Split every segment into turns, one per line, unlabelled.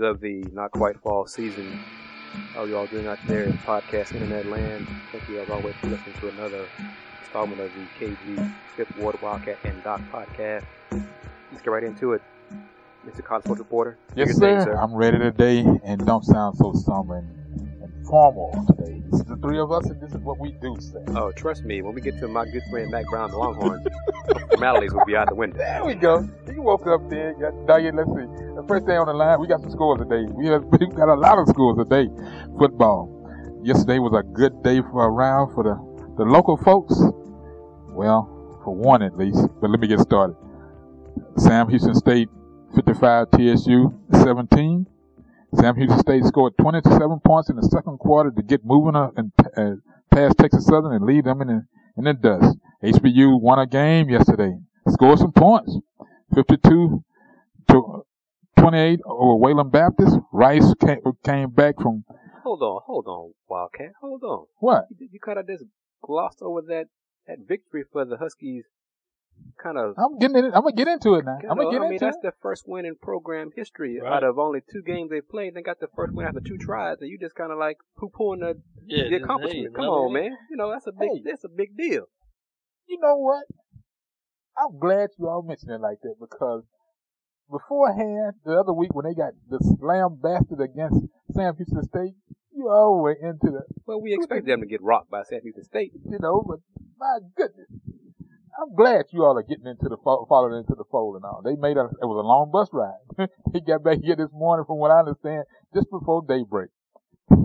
days of the not quite fall season. How are you all doing out there in podcast internet land? Thank you as always for listening to another installment of the KG Fifth Ward Wildcat and Doc podcast. Let's get right into it. Mr. College Reporter.
Yes, sir. I'm ready today and don't sound so somber and, and formal today. It's the three of us, and this is what we do, sir.
Oh, trust me, when we get to my good friend Matt Brown, the Longhorn, formalities will be out the window.
There we go. He woke up there. Got, Diane, let's see. The first day on the line, we got some scores today. We have we got a lot of scores today. Football. Yesterday was a good day for around for the, the local folks. Well, for one at least. But let me get started. Sam Houston State 55, TSU 17. Sam Houston State scored 27 points in the second quarter to get moving and uh, past Texas Southern and lead them in the, in the dust. HBU won a game yesterday, scored some points, 52 to 28 over Wayland Baptist. Rice came, came back from.
Hold on, hold on, Wildcat, hold on.
What?
You, you kind of just glossed over that that victory for the Huskies kind of.
I'm getting it. I'm gonna get into it now. I'm gonna get
I mean,
into
that's
it.
their first win in program history.
Right.
Out of only two games they played, they got the first win after two tries, and you just kind of like poo-pooing the,
Yeah,
the accomplishment.
hey,
Come on, man. You know that's a big
Hey.
that's a big deal.
You know what? I'm glad you all mentioned it like that because beforehand, the other week when they got the slam bastard against Sam Houston State, you all were into the,
Well, we expect them to get rocked by Sam Houston State.
you know, but my goodness. I'm glad you all are getting into the fo- following into the fold and all. They made a it was a long bus ride. they got back here this morning, from what I understand, just before daybreak.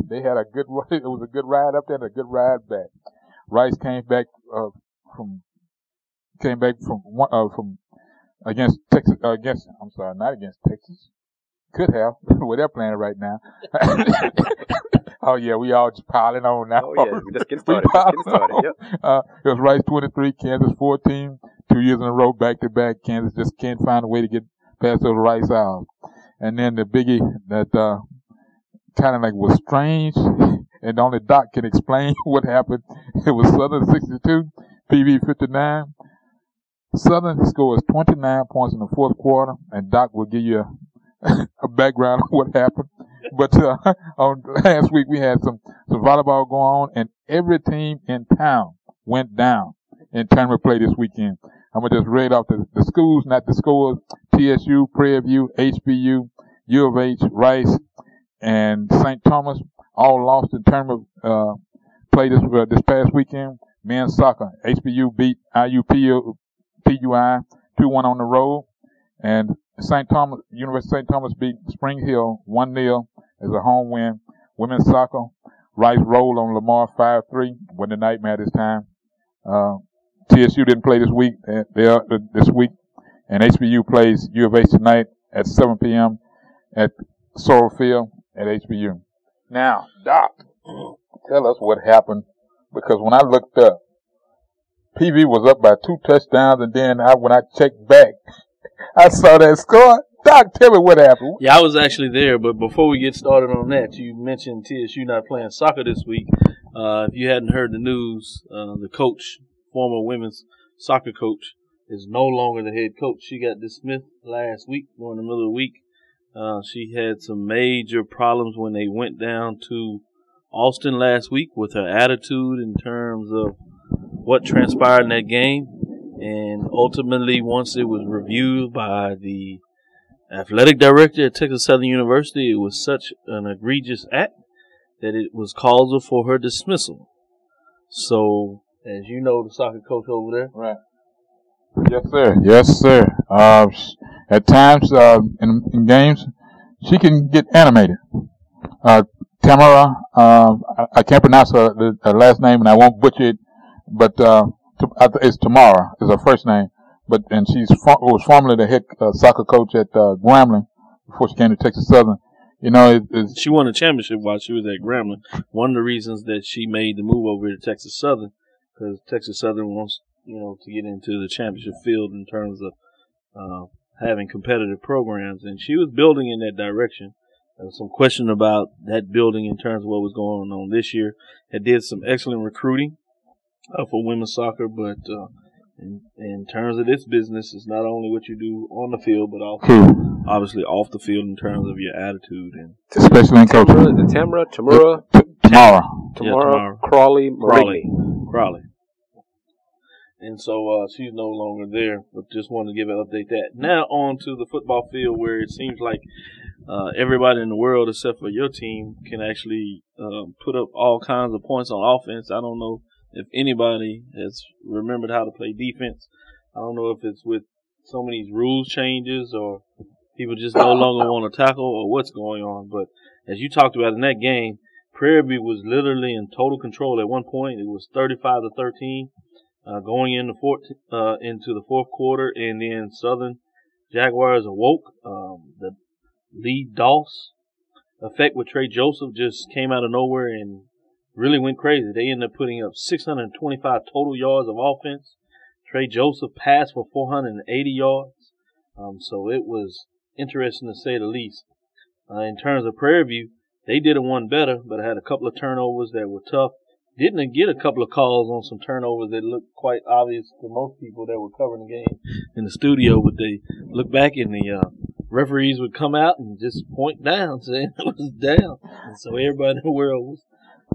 They had a good it was a good ride up there and a good ride back. Rice came back uh, from came back from one- uh, from against Texas uh, against I'm sorry, not against Texas. Could have. Where they're playing right now. oh yeah, we all just piling on now.
Oh yeah, we just getting started. Just getting started. Yep.
Uh, it was Rice 23, Kansas 14, two years in a row, back to back. Kansas just can't find a way to get past those Rice Owls. And then the biggie that, uh, kind of like was strange and only Doc can explain what happened. It was Southern 62, PV 59. Southern scores 29 points in the fourth quarter and Doc will give you a, a background of what happened. But, uh, on last week we had some, some volleyball going on and every team in town went down in tournament play this weekend. I'm gonna just read off the, the schools, not the scores. TSU, Prairie View, HBU, U of H, Rice, and St. Thomas all lost in tournament uh, play this uh, this past weekend. Men's soccer, HBU beat IUP PUI two one on the road, and St. Thomas University St. Thomas beat Spring Hill one 0 as a home win. Women's soccer, Rice rolled on Lamar five three. Win the nightmare this time. Uh, TSU didn't play this week. uh, They this week, and HBU plays U of H tonight at 7 p.m. at Sorrel Field at HBU. Now, Doc, tell us what happened because when I looked up, PV was up by two touchdowns, and then I, when I checked back, I saw that score. Doc, tell me what happened.
Yeah, I was actually there, but before we get started on that, you mentioned TSU not playing soccer this week. Uh, if you hadn't heard the news, uh, the coach, former women's soccer coach, is no longer the head coach. She got dismissed last week, during the middle of the week. Uh, she had some major problems when they went down to Austin last week with her attitude in terms of what transpired in that game. And ultimately, once it was reviewed by the athletic director at Texas Southern University, it was such an egregious act that it was causal for her dismissal. So, as you know, the soccer coach over there,
Right. Yes, sir. Yes, sir. Uh, at times, uh, in, in games, she can get animated. Uh, Tamara, uh, I, I can't pronounce her, her last name and I won't butcher it, but, uh, t- I th- it's Tamara is her first name. But, and she's, was formerly the head uh, soccer coach at, uh, Grambling before she came to Texas Southern. You know, it,
she won a championship while she was at Grambling. One of the reasons that she made the move over to Texas Southern, because Texas Southern wants, you know, to get into the championship field in terms of uh, having competitive programs, and she was building in that direction. There was some question about that building in terms of what was going on this year. It did some excellent recruiting uh, for women's soccer, but uh, in, in terms of this business, it's not only what you do on the field, but also obviously off the field in terms of your attitude and
especially in coaching.
Tamara, is it Tamara, Tamura,
T- tomorrow.
Tamara,
Tamara.
Crawley,
Crawley.
Marigny.
Crowley. And so uh, she's no longer there, but just wanted to give an update that. Now on to the football field where it seems like uh, everybody in the world except for your team can actually um, put up all kinds of points on offense. I don't know if anybody has remembered how to play defense. I don't know if it's with so many rules changes or people just no longer want to tackle or what's going on. But as you talked about in that game, Prairie View was literally in total control at one point. It was 35 to 13 uh, going into fourth, uh, into the fourth quarter, and then Southern Jaguars awoke. Um, the Lee Doss effect with Dray Joseph just came out of nowhere and really went crazy. They ended up putting up 625 total yards of offense. Dray Joseph passed for 480 yards. Um, so it was interesting to say the least. Uh, in terms of Prairie View, they did it one better, but had a couple of turnovers that were tough. Didn't get a couple of calls on some turnovers that looked quite obvious to most people that were covering the game in the studio, but they look back and the uh, referees would come out and just point down, saying it was down. And so everybody in the world was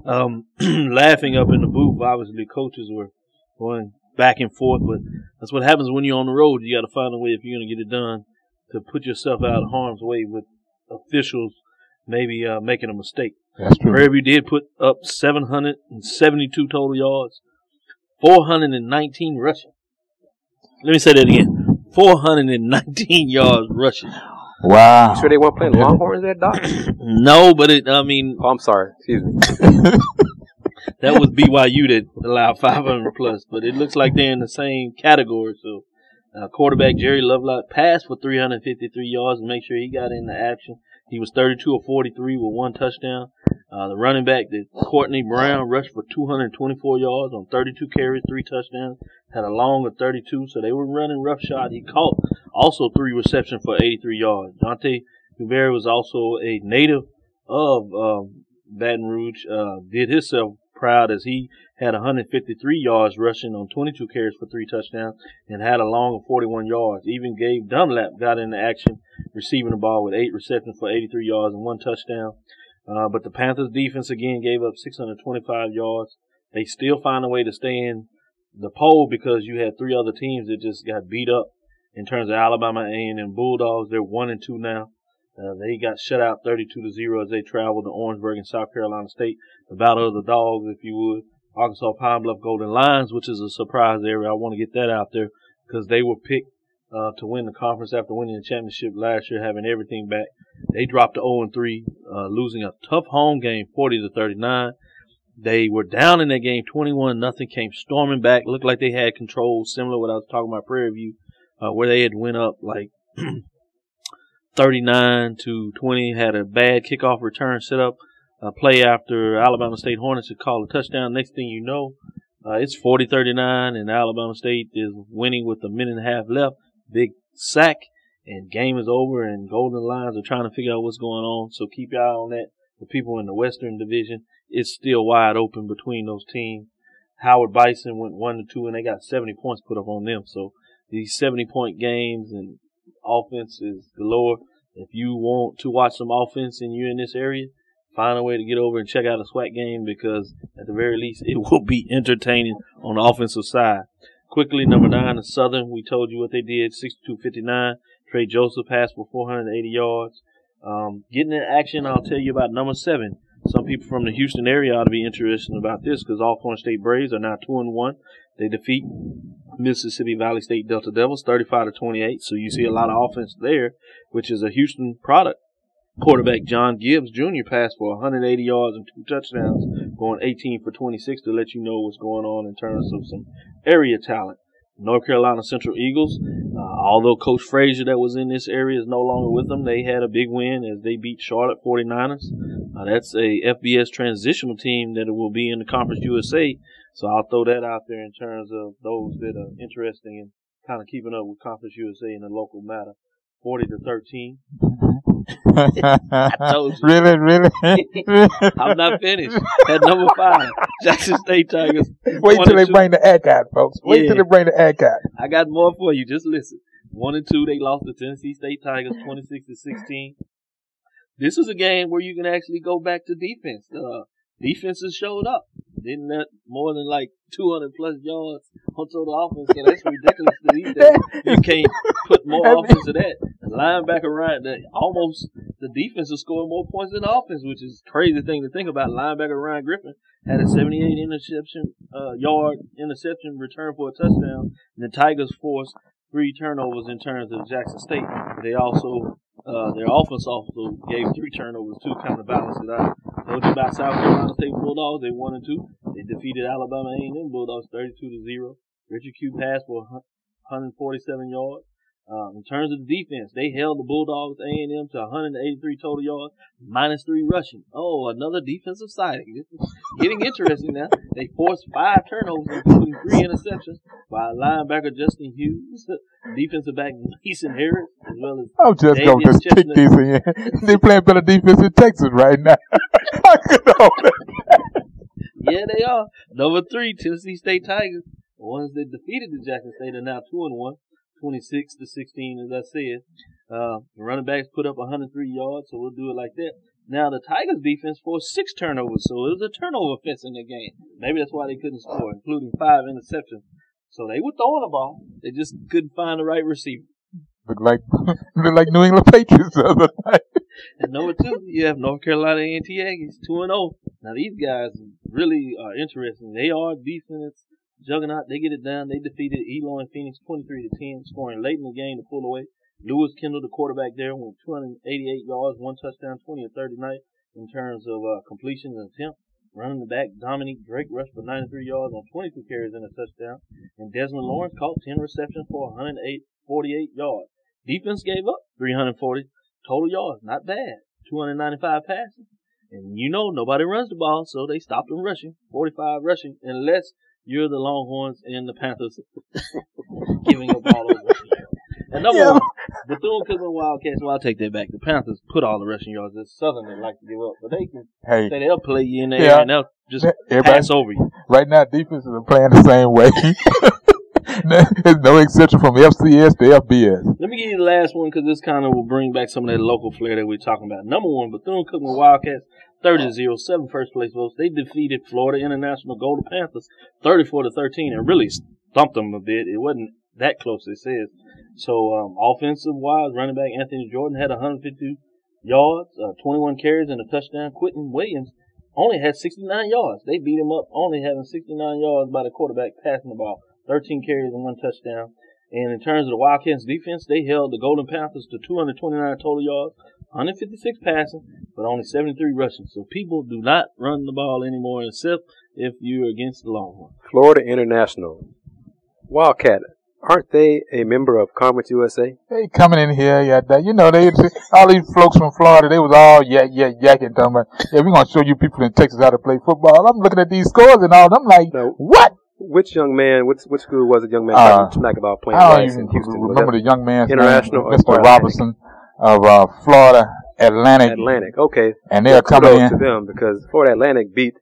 um, laughing up in the booth. Obviously, coaches were going back and forth, but that's what happens when you're on the road. You got to find a way if you're going to get it done to put yourself out of harm's way with officials maybe uh, making a mistake.
That's true.
Prairie View did put up 772 total yards, 419 rushing. Let me say that again. 419 yards rushing.
Wow.
Sure they weren't playing Longhorns at Doc?
No, but it, I mean,
oh, I'm sorry. Excuse me.
that was BYU that allowed 500 plus, but it looks like they're in the same category. So, uh, quarterback Jerry Lovelocke passed for 353 yards and make sure he got into action. He was 32 of 43 with one touchdown. Uh, the running back, the Courtney Brown, rushed for 224 yards on 32 carries, three touchdowns. Had a long of 32, so they were running roughshod. He caught also three reception for 83 yards. Dante Duveri was also a native of um, Baton Rouge. Uh, did himself proud as he had 153 yards rushing on 22 carries for three touchdowns and had a long of 41 yards. Even Gabe Dunlap got into action receiving the ball with eight receptions for 83 yards and one touchdown. Uh, but the Panthers defense again gave up 625 yards. They still find a way to stay in the poll because you had three other teams that just got beat up in terms of Alabama A&M and Bulldogs. They're one and two now. Uh, they got shut out 32 to zero as they traveled to Orangeburg and South Carolina State. The battle of the dogs, if you would. Arkansas Pine Bluff Golden Lions, which is a surprise area. I want to get that out there because they were picked uh, to win the conference after winning the championship last year, having everything back. They dropped to 0 and 3, uh, losing a tough home game, 40 to 39. They were down in that game, 21 nothing. Came storming back, looked like they had control, similar to what I was talking about Prairie View, uh, where they had went up like 39 to 20. Had a bad kickoff return set up, a play after Alabama State Hornets had called a touchdown. Next thing you know, uh, it's 40-39 and Alabama State is winning with a minute and a half left. Big sack and game is over and Golden Lions are trying to figure out what's going on. So keep your eye on that. The people in the Western Division, it's still wide open between those teams. Howard Bison went one to two and they got 70 points put up on them. So these 70 point games and offense is galore. If you want to watch some offense and you're in this area, find a way to get over and check out a SWAC game because at the very least it will be entertaining on the offensive side. Quickly, number nine is Southern. We told you what they did, 62-59. Dray Joseph passed for 480 yards. Um, getting in action, I'll tell you about number seven. Some people from the Houston area ought to be interested about this because Alcorn State Braves are now two and one. They defeat Mississippi Valley State Delta Devils 35 to 28. So you see a lot of offense there, which is a Houston product. Quarterback John Gibbs Jr. passed for 180 yards and two touchdowns, going 18 for 26 to let you know what's going on in terms of some area talent. North Carolina Central Eagles, uh, although Coach Frazier that was in this area is no longer with them, they had a big win as they beat Charlotte 49ers. Uh, that's a FBS transitional team that will be in the Conference USA. So I'll throw that out there in terms of those that are interested in kind of keeping up with Conference USA in the local matter. 40 to 13. I told you.
really, really.
I'm not finished. At number five, Jackson State Tigers.
Wait till they bring the act out, folks. Wait
Yeah.
till they bring the act out.
I got more for you. Just listen. One and two, they lost to Tennessee State Tigers, twenty six to sixteen. This was a game where you can actually go back to defense. Uh, defenses showed up. Didn't let more than like 200 plus yards on total offense. Yeah, that's ridiculous to these days. You can't put more offense to that. The linebacker Ryan, the, almost the defense is scoring more points than the offense, which is a crazy thing to think about. Linebacker Ryan Griffin had a 78 interception, uh, yard interception return for a touchdown. And the Tigers forced three turnovers in terms of Jackson State. They also, uh, their offense also gave three turnovers to kind of balance it out. Told you about South Carolina State Bulldogs. They won and two. They defeated Alabama A&M Bulldogs 32 to zero. Richard Cue passed for 147 yards. Um, in terms of the defense, they held the Bulldogs A&M to 183 total yards, minus three rushing. Oh, another defensive sighting. Getting interesting now. They forced five turnovers, including three interceptions by linebacker Justin Hughes, defensive back Mason Harris, as well as
I'm just gonna just kick
Chestnut.
these in. they playing better defense in Texas right now. I could hold it.
yeah, they are. Number three, Tennessee State Tigers. The ones that defeated the Jackson State are now two and one. 26 to 16, as I said. Uh, the running backs put up 103 yards, so we'll do it like that. Now, the Tigers defense forced six turnovers, so it was a turnover offense in the game. Maybe that's why they couldn't score, including five interceptions. So they were throwing the ball. They just couldn't find the right receiver.
Look like look like New England Patriots the other night.
And number two, you have North Carolina A&T Aggies, 2 and 0. Now, these guys really are interesting. They are defense juggernaut. They get it done. They defeated Elon Phoenix 23 to 10, scoring late in the game to pull away. Lewis Kendall, the quarterback there, went 288 yards, one touchdown, 20 of 39 in terms of uh, completions and attempt. Running the back, Dominique Drake rushed for 93 yards on 22 carries and a touchdown. And Desmond Lawrence caught 10 receptions for 108, 48 yards. Defense gave up 340 total yards. Not bad. 295 passes. And you know, nobody runs the ball, so they stopped them rushing. 45 rushing, unless you're the Longhorns and the Panthers giving up all those rushing yards. And number
Yeah.
one, Bethune-Cookman Wildcats, well, I'll take that back. The Panthers put all the rushing yards. It's Southern that like to give up, but they can
Hey,
say they'll play you in there
Yeah.
and they'll just
everybody,
pass over you.
right now defenses are playing the same way. There's no exception from FCS to FBS.
Let me give you the last one because this kind of will bring back some of that local flair that we're talking about. Number one, Bethune-Cookman Wildcats, 30-0, seven first place votes. They defeated Florida International Golden Panthers, 34 to 13, and really stumped them a bit. It wasn't that close, it says. So, um, offensive wise, running back Anthony Jordan had 152 yards, uh, 21 carries, and a touchdown. Quentin Williams only had 69 yards. They beat him up, only having 69 yards by the quarterback passing the ball, 13 carries and one touchdown. And in terms of the Wildcats defense, they held the Golden Panthers to 229 total yards, 156 passing, but only 73 rushing. So people do not run the ball anymore, except if you're against the Longhorns.
Florida International. Wildcat. Aren't they a member of Conference USA?
They coming in here, yeah, that you know, they all these folks from Florida, they was all yak yak yakking, talking about, yeah, we're gonna show you people in Texas how to play football. I'm looking at these scores and all, I'm like,
No.
what?
Which young man, which, which school was it young man
Uh,
talking smack about playing
I don't even
in Houston?
Remember the young man's
International
name,
or
Mr.
Atlantic?
Robinson of uh, Florida Atlantic,
Atlantic. Okay.
and they're coming in.
to them because Florida Atlantic beat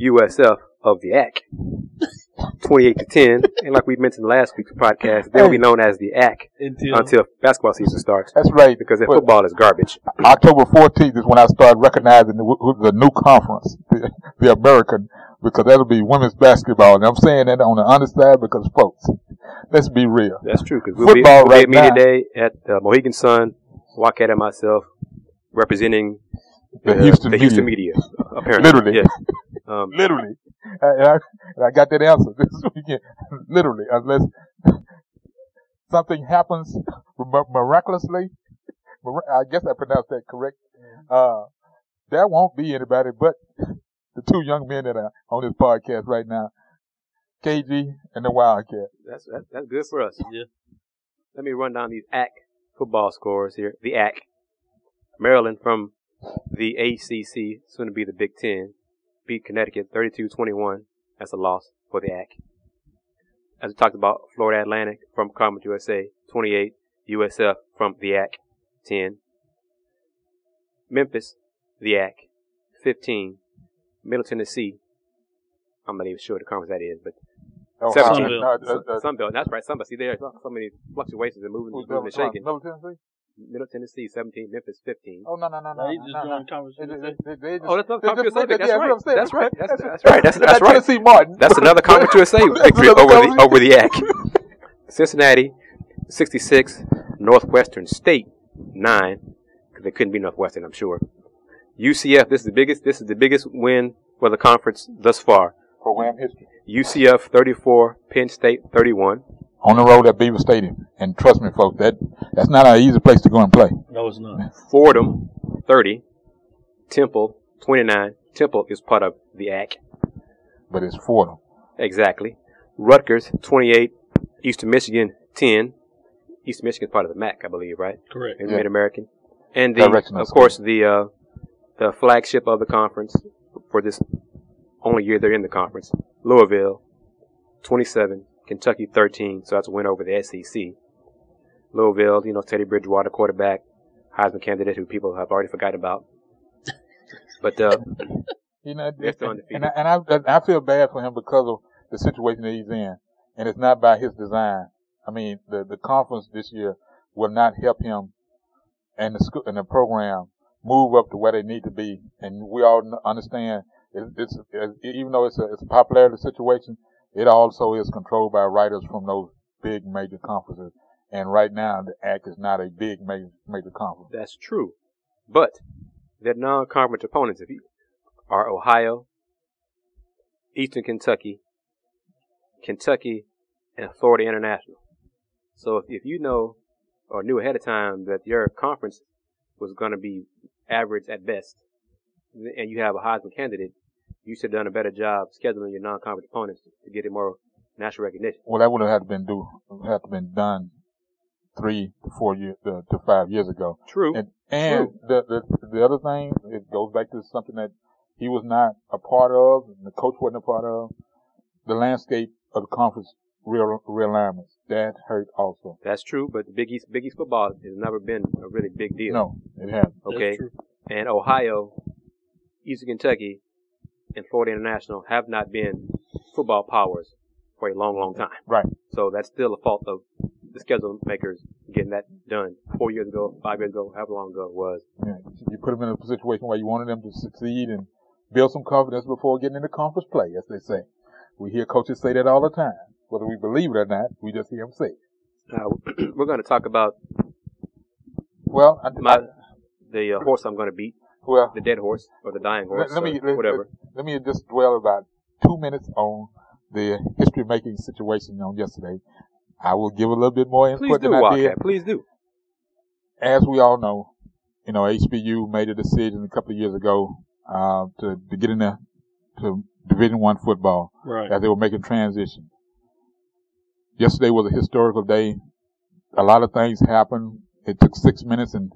USF of the AC 28 to 10. And like we mentioned last week's podcast, they'll be known as the AC
Until,
until basketball season starts
That's right.
because their
Well,
football is garbage.
October 14th is when I start recognizing the, the new conference, the, the American, because that'll be women's basketball. And I'm saying that on the underside because, folks, let's be real.
That's true because we'll be,
Football
we'll be
right
at media
now.
day at uh, Mohegan Sun, Wildcat and myself representing
The
uh,
Houston
the
media.
Houston media. Apparently,
Literally.
yes. Um,
Literally. And I, and I got that answer this weekend. Literally. Unless something happens miraculously, I guess I pronounced that correct, uh, there won't be anybody but the two young men that are on this podcast right now, KG and the Wildcat.
that's that, that's good for us.
Yeah.
Let me run down these AC football scores here. The AC, Maryland from the ACC, soon to be the Big Ten, beat Connecticut 32-21. That's a loss for the AC. As we talked about, Florida Atlantic from Conference USA 28, USF from the AC 10. Memphis, the AC, 15. Middle Tennessee, I'm not even sure what the conference that is, but
Oh,
17.
Sunbelt.
uh, uh,
Sunbelt. That's right, Sunbelt. See, there's so many fluctuations and moving,
who's
moving and shaking.
Middle Tennessee?
Middle Tennessee, 17. Memphis, 15.
Oh, no, no, no, no.
Now, just
no, no.
joined.
They- they- they- they just-
Oh, that's not
they
Conference
just put
That's right.
what I'm saying.
That's right. That's-
That's-
that's right. That's-
that's
that's right.
Tennessee Martin.
That's another Conference USA victory
another
over the, over the AC. Cincinnati, 66. Northwestern State, 9. Because they couldn't be Northwestern, I'm sure. UCF, this is the biggest, this is the biggest win for the conference thus far.
Program history.
UCF 34, Penn State 31.
On the road at Beaver Stadium. And trust me, folks, that, that's not an easy place to go and play.
No, it's not.
Fordham 30. Temple 29. Temple is part of the AC.
But it's Fordham.
Exactly. Rutgers 28. Eastern Michigan 10. Eastern Michigan is part of the MAC, I believe, right?
Correct.
Maybe
Yeah.
Mid American. And the, of course, the uh, the flagship of the conference for this only year they're in the conference, Louisville 27. Kentucky 13. So that's a win over the SEC. Louisville, you know, Teddy Bridgewater, quarterback, Heisman candidate who people have already forgotten about. But uh,
You know,
They're still
and,
undefeated.
and, I, and I, I feel bad for him because of the situation that he's in, and it's not by his design. I mean, the the conference this year will not help him and the school and the program move up to where they need to be. And we all understand it, it's, it, even though it's a it's a popularity situation, it also is controlled by writers from those big major conferences. And right now, the ACT is not a big major major conference.
that's true. But their non-conference opponents, if you are Ohio, Eastern Kentucky, Kentucky, and Florida International. So if, if you know or knew ahead of time that your conference was going to be average at best, and you have a Heisman candidate, you should have done a better job scheduling your non-conference opponents to get it more national recognition.
Well, that would have had to been do have to been done three to four years uh, to five years ago.
True.
And and the, the the other thing, it goes back to something that he was not a part of, and the coach wasn't a part of. The landscape of the conference real realignments that hurt also.
That's true, but the Big East, Big East football has never been a really big deal.
No, it hasn't.
Okay.
true.
And Ohio, Eastern Kentucky, and Florida International have not been football powers for a long, long time.
Right.
So that's still a fault of the schedule makers getting that done four years ago, five years ago, however long ago it was.
Yeah, you put them in a situation where you wanted them to succeed and build some confidence before getting into conference play, as they say. We hear coaches say that all the time. Whether we believe it or not, we just hear them say it.
Now, we're going to talk about
Well, I,
my the uh, horse I'm going to beat,
well,
the dead horse or the dying horse,
let, let me
whatever.
Let, me just dwell about two minutes on the history making situation on yesterday. I will give a little bit more
Please
input
do,
than I did.
Wildcat. Please do.
As we all know, you know, HBU made a decision a couple of years ago uh, to, to get in to Division One football
Right.
as they were making transition. Yesterday was a historical day. A lot of things happened. It took six minutes and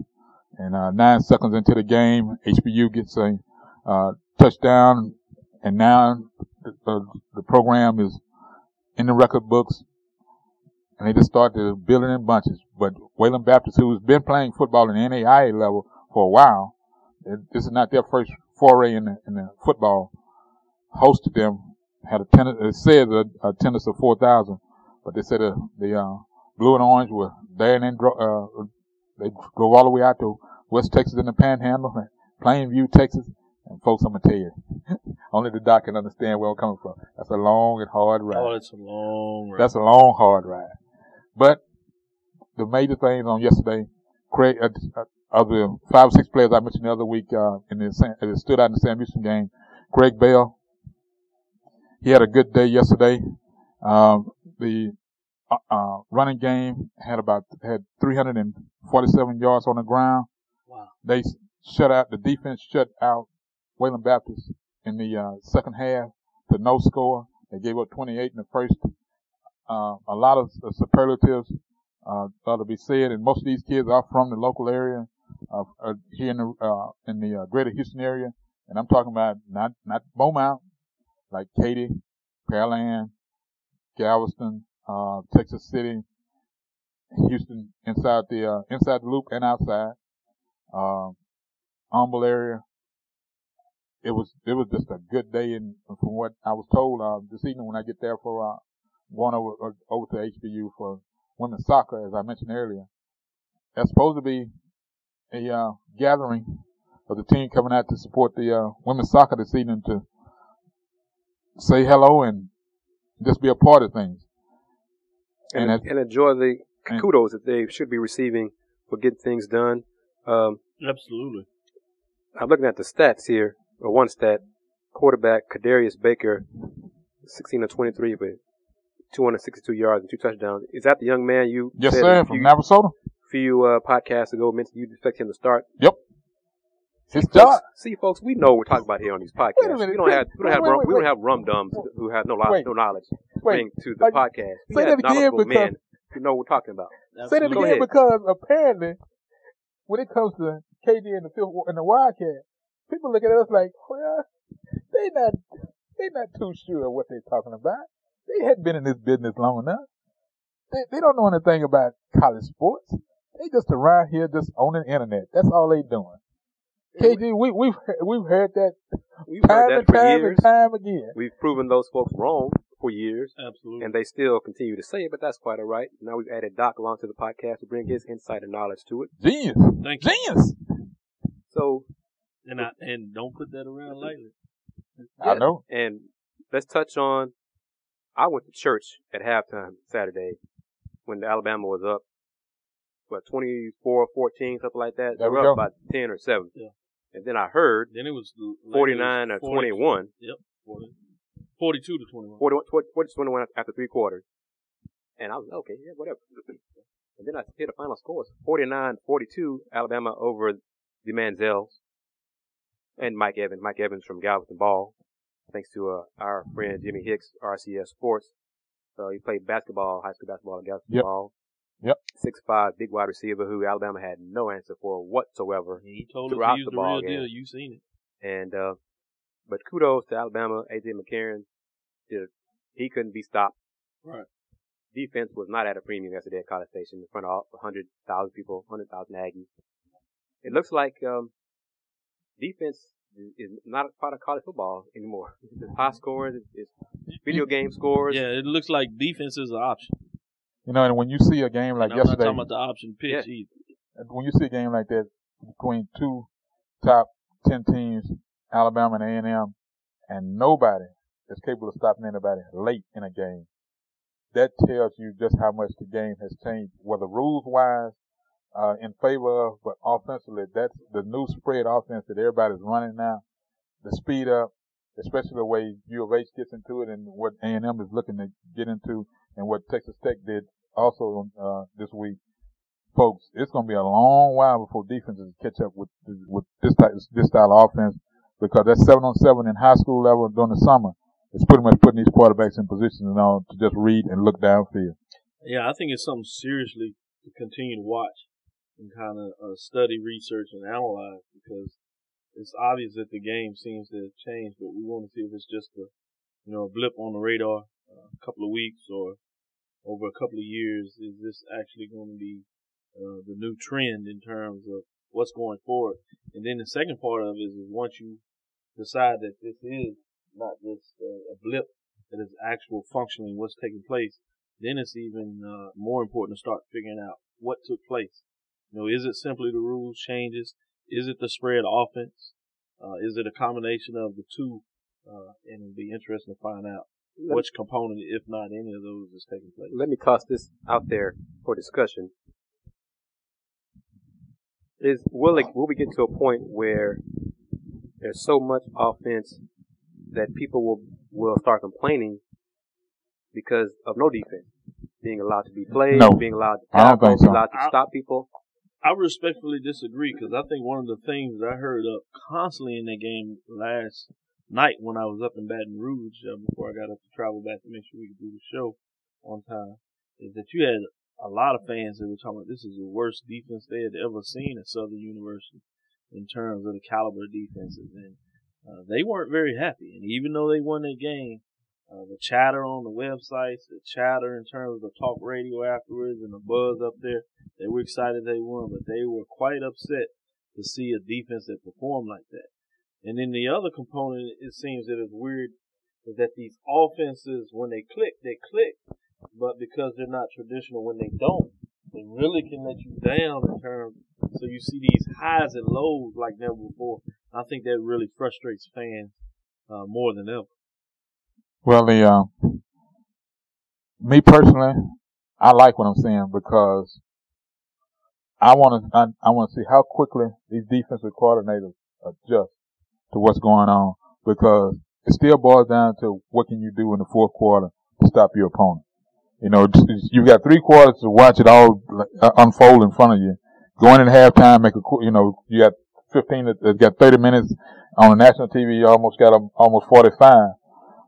and uh, nine seconds into the game, HBU gets a uh, touchdown, and now the, the, program is in the record books, and they just started building in bunches. But Wayland Baptist, who's been playing football in the NAIA level for a while, this is not their first foray in the, in the football. Hosted them, had a attendance, it says a, a attendance of 4,000, but they said uh, the uh, blue and orange were there and then dro- uh, they drove all the way out to West Texas in the Panhandle, Plainview, Texas. And folks, I'm gonna tell you, only the doc can understand where I'm coming from. That's a long and hard ride.
Oh, it's a long ride.
That's a long, hard ride. But the major things on yesterday, Craig, uh, uh, of the five or six players I mentioned the other week, uh, in the, stood out in the Sam Houston game, Craig Bell, he had a good day yesterday. Um, the, uh, uh, running game had about, had 347 yards on the ground.
Wow.
They shut out, the defense shut out Wayland Baptist in the, uh, second half to no score. They gave up 28 in the first uh, a lot of superlatives uh, to be said, and most of these kids are from the local area, uh, uh, here in the uh, in the uh, greater Houston area, and I'm talking about not not Beaumont, like Katy, Pearland, Galveston, uh, Texas City, Houston, inside the inside the loop and outside. Um, Humble area. It was it was just a good day, and from what I was told uh, this evening when I get there for uh, going over uh, over to HBU for women's soccer, as I mentioned earlier, that's supposed to be a uh, gathering of the team coming out to support the uh, women's soccer this evening to say hello and just be a part of things.
And, and, and enjoy the kudos that they should be receiving for getting things done. Um,
Absolutely.
I'm looking at the stats here, or one stat. Quarterback Kadarius Baker, 16 of 23 with 262 yards and two touchdowns. Is that the young man you
yes, sir, from Navasota?
A few uh, podcasts ago mentioned you expect him to start.
Yep. His
see, folks, see, folks, we know what we're talking about here on these podcasts. We don't have we don't have rum, we don't have rum dums who have no no knowledge bring to the podcast. We
say that again because
men who know what we're talking about.
Say that again because apparently, when it comes to KD and the field and the Wildcat, people look at us like, well, they not they not too sure what they're talking about. They hadn't been in this business long enough. They they don't know anything about college sports. They just around here just on the internet. That's all they doing. KG, we, we've we've heard that we've time heard that and time years. and time again.
We've proven those folks wrong for years.
Absolutely.
And they still continue to say it, but that's quite all right. Now we've added Doc along to the podcast to bring his insight and knowledge to it.
Genius.
Thank you.
Genius.
So
and I and don't put that around lightly.
Yeah, I know.
And let's touch on I went to church at halftime Saturday when the Alabama was up what 24 14 something like that. There they were up about 10 or 7.
Yeah.
And then I heard
then it was
49 or 21.
Yep. 40, 42 to 21.
40, 40, 40 to 21 after three quarters. And I was okay, yeah, whatever. and then I hit the final scores. 49-42 Alabama over the Manziels and Mike Evans. Mike Evans from Galveston Ball. Thanks to uh, our friend Jimmy Hicks, RCS Sports. So he played basketball, high school basketball in Galveston
yep.
Ball.
Yep.
Six five big wide receiver who Alabama had no answer for whatsoever.
He told throughout us he the, the real game. deal. You seen
it. And uh but kudos to Alabama, AJ McCarron. Did he couldn't be stopped.
Right.
Defense was not at a premium yesterday at College Station in front of hundred thousand people, hundred thousand Aggies. It looks like um defense is not a part of college football anymore. It's high scores, it's video game scores.
Yeah, it looks like defense is an option.
You know, and when you see a game like
and
yesterday,
I'm not talking about the option pitch yeah. either.
When you see a game like that between two top ten teams, Alabama and A and M, and nobody is capable of stopping anybody late in a game, that tells you just how much the game has changed, whether rules wise, uh, in favor of, but offensively, that's the new spread offense that everybody's running now. The speed up, especially the way U of H gets into it and what A&M is looking to get into and what Texas Tech did also uh, this week, folks, it's going to be a long while before defenses catch up with with this type this style of offense because that seven on seven in high school level during the summer is pretty much putting these quarterbacks in positions you know, to just read and look downfield.
Yeah, I think it's something seriously to continue to watch and kind of uh, study, research, and analyze because it's obvious that the game seems to have changed, but we want to see if it's just a you know a blip on the radar, uh, a couple of weeks or over a couple of years, is this actually going to be uh, the new trend in terms of what's going forward? And then the second part of it is, once you decide that this is not just a, a blip, that is actual functioning what's taking place, then it's even uh, more important to start figuring out what took place. You know, is it simply the rules changes? Is it the spread offense? Uh, is it a combination of the two? Uh, and it'll be interesting to find out let which component, if not any of those, is taking place.
Let me toss this out there for discussion. Is will it, will we get to a point where there's so much offense that people will will start complaining because of no defense being allowed to be played,
no,
being allowed to
tackle,
so. allowed to I, stop people?
I respectfully disagree because I think one of the things I heard up constantly in that game last night when I was up in Baton Rouge uh, before I got up to travel back to make sure we could do the show on time is that you had a lot of fans that were talking about this is the worst defense they had ever seen at Southern University in terms of the caliber of defenses and uh, they weren't very happy and even though they won that game uh, the chatter on the websites, the chatter in terms of the talk radio afterwards and the buzz up there, they were excited they won, but they were quite upset to see a defense that performed like that. And then the other component, it seems that is weird, is that these offenses, when they click, they click, but because they're not traditional, when they don't, they really can let you down in terms. So you see these highs and lows like never before. I think that really frustrates fans uh, more than ever.
Well, the uh, me personally, I like what I'm seeing because I want to I, I want to see how quickly these defensive coordinators adjust to what's going on because it still boils down to what can you do in the fourth quarter to stop your opponent. You know, you've got three quarters to watch it all uh, unfold in front of you. Going in halftime, make a, you know, you got 15, you uh, got 30 minutes on the national TV, you almost got almost 45.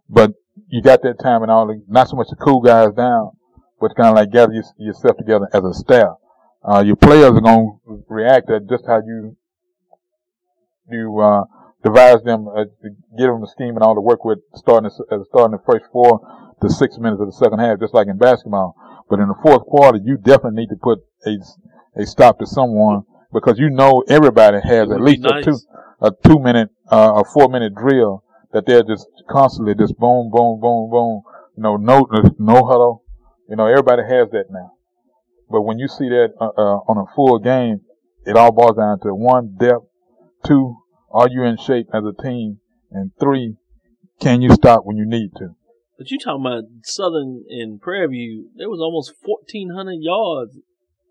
But you got that time and all, not so much to cool guys down, but kind of like gather yourself together as a staff. Uh, your players are going to react to just how you, you, uh, devise them, uh, to get them the scheme and all to work with starting, uh, starting the first four to six minutes of the second half, just like in basketball. But in the fourth quarter, you definitely need to put a, a stop to someone because you know everybody has at least nice. a two, a two minute, uh, a four minute drill that they're just constantly just boom, boom, boom, boom. You know, no, no huddle. You know, everybody has that now. But when you see that uh, uh, on a full game, it all boils down to one, depth, two, are you in shape as a team, and three, can you stop when you need to?
But you talking about Southern and Prairie View? There was almost fourteen hundred yards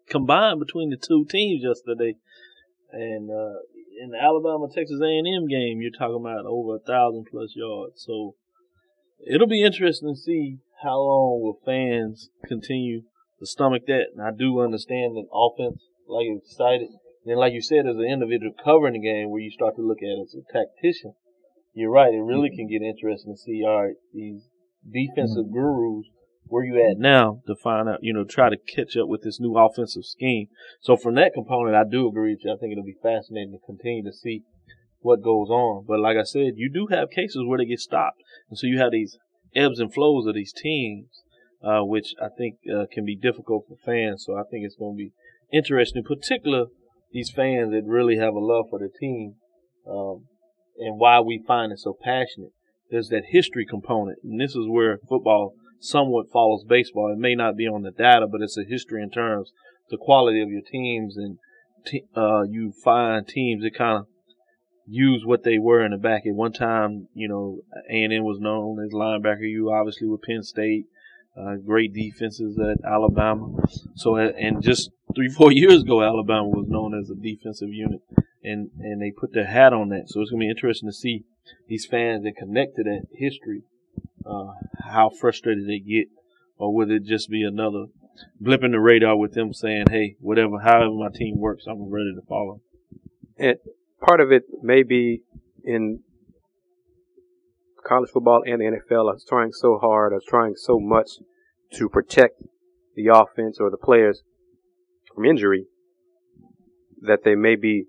combined between the two teams yesterday, and uh, in the Alabama Texas A and M game, you're talking about over a thousand plus yards. So it'll be interesting to see how long will fans continue to stomach that. And I do understand that offense, like excited. Then, like you said, as an individual covering the game, where you start to look at it as a tactician, you're right. It really can get interesting to see. All right, these defensive mm-hmm. gurus where you at now to find out, you know, try to catch up with this new offensive scheme. So from that component, I do agree with you. I think it'll be fascinating to continue to see what goes on. But like I said, you do have cases where they get stopped. And so you have these ebbs and flows of these teams, uh, which I think uh, can be difficult for fans. So I think it's going to be interesting, in particular, these fans that really have a love for the team, um, and why we find it so passionate. There's that history component. And this is where football somewhat follows baseball. It may not be on the data, but it's a history in terms the quality of your teams, and uh, you find teams that kind of use what they were in the back. At one time, you know, A and M was known as linebacker. You obviously with Penn State, uh, great defenses at Alabama. So, and just three, four years ago, Alabama was known as a defensive unit, and and they put their hat on that. So it's gonna be interesting to see these fans that connect to that history uh, how frustrated they get, or would it just be another blip in the radar with them saying, "Hey, whatever, however my team works, I'm ready to follow."
And part of it may be in college football and the NFL are trying so hard, are trying so much to protect the offense or the players from injury that they may be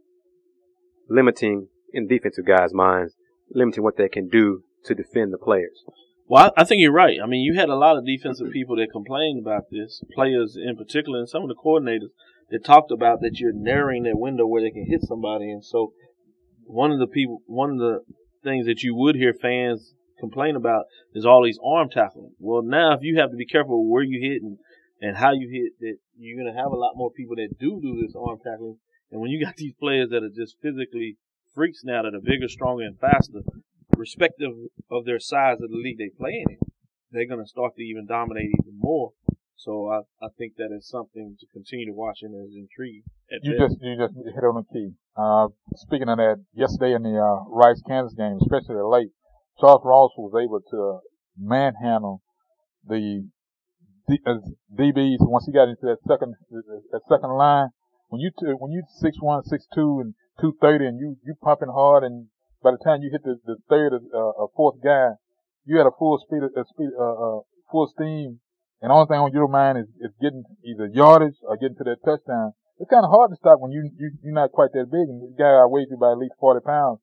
limiting in defensive guys' minds, limiting what they can do to defend the players.
Well, I, I think you're right. I mean, you had a lot of defensive people that complained about this, players in particular, and some of the coordinators that talked about that you're narrowing that window where they can hit somebody. And so, one of the people, one of the things that you would hear fans complain about is all these arm tackling. Well, now if you have to be careful where you hit and, and how you hit, that you're going to have a lot more people that do do this arm tackling. And when you got these players that are just physically freaks now that are bigger, stronger, and faster, respective of their size of the league they play in, they're going to start to even dominate even more. So I, I think that is something to continue to watch and is intrigued.
You just you just hit on the key. Uh, speaking of that, yesterday in the uh, Rice Kansas game, especially late, Charles Ross was able to manhandle the D, uh, DBs once he got into that second that second line. When you t- when you six one six two and two thirty and you you pumping hard and by the time you hit the, the third or uh, fourth guy, you had a full speed, uh, speed, uh, uh, full steam, and the only thing on your mind is, is getting either yardage or getting to that touchdown. It's kind of hard to stop when you, you you're not quite that big, and the guy outweighs you by at least forty pounds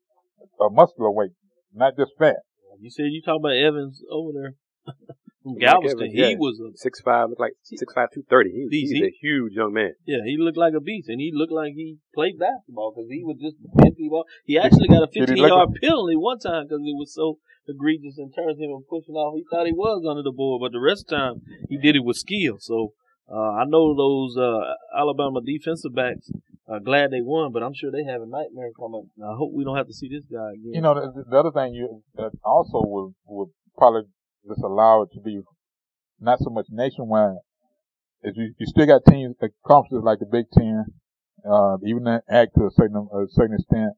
of muscular weight, not just fat.
You said you talk about Evans over there. From Galveston,
Evans, yeah.
he was a
Six five, looked like six five, two thirty. He,
Beast.
he's
He-
a huge young man.
yeah, he looked like a beast, and he looked like he played basketball because he was just defend people. He actually got a 15
look
yard penalty one time because it was so egregious in terms of him pushing off. He thought he was under the board, but the rest of the time he did it with skill. So uh, I know those uh, Alabama defensive backs are glad they won, but I'm sure they have a nightmare coming. I hope we don't have to see this guy again.
You know, the, the other thing you that also would would probably just allow it to be not so much nationwide is you, you still got teams, conferences like the Big Ten, uh, even the ACC to a certain a certain extent,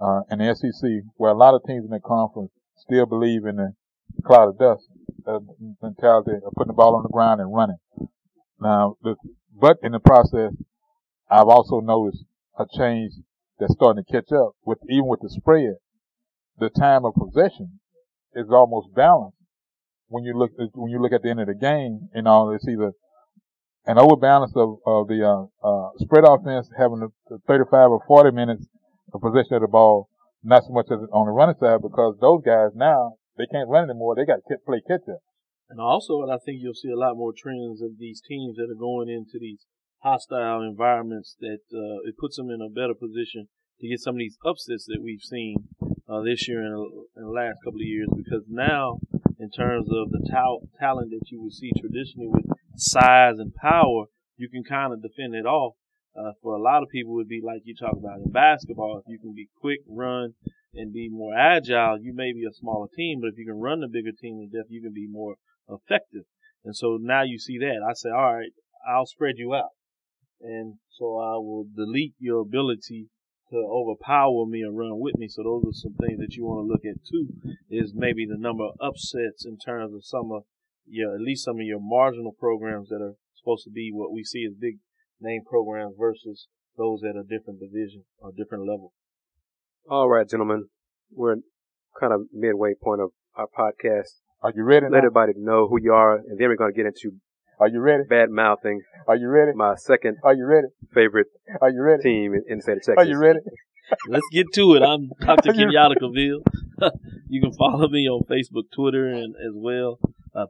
uh, and the SEC, where a lot of teams in the conference still believe in the cloud of dust uh, mentality of putting the ball on the ground and running. Now, the, but in the process, I've also noticed a change that's starting to catch up with even with the spread. The time of possession is almost balanced when you look when you look at the end of the game. You know, it's either an overbalance of, of the uh, uh, spread offense having the, the 35 or 40 minutes of possession of the ball, not so much as on the running side because those guys now they can't run anymore. They got to play catch up.
And also, I think you'll see a lot more trends of these teams that are going into these hostile environments that uh, it puts them in a better position to get some of these upsets that we've seen uh, this year and in the last couple of years. Because now, in terms of the tal- talent that you would see traditionally with size and power, you can kind of defend it off. Uh, for a lot of people, would be like you talk about in basketball. If you can be quick, run, and be more agile, you may be a smaller team, but if you can run the bigger team to death, you can be more effective. And so now you see that. I say, all right, I'll spread you out. And so I will delete your ability to overpower me and run with me. So those are some things that you want to look at too, is maybe the number of upsets in terms of some of your, at least some of your marginal programs that are supposed to be what we see as big name programs versus those at a different division or different level.
All right, gentlemen, we're kind of midway point of our podcast.
Are you ready?
Let
Now?
everybody know who you are, and then we're going to get into
Are you ready?
bad mouthing
Are you ready?
my second
Are you ready?
favorite
Are you ready?
team in, in the state of Texas.
Are you ready?
Let's get to it. I'm Dr. Kenyatta Cavil. you can follow me on Facebook, Twitter, and as well uh,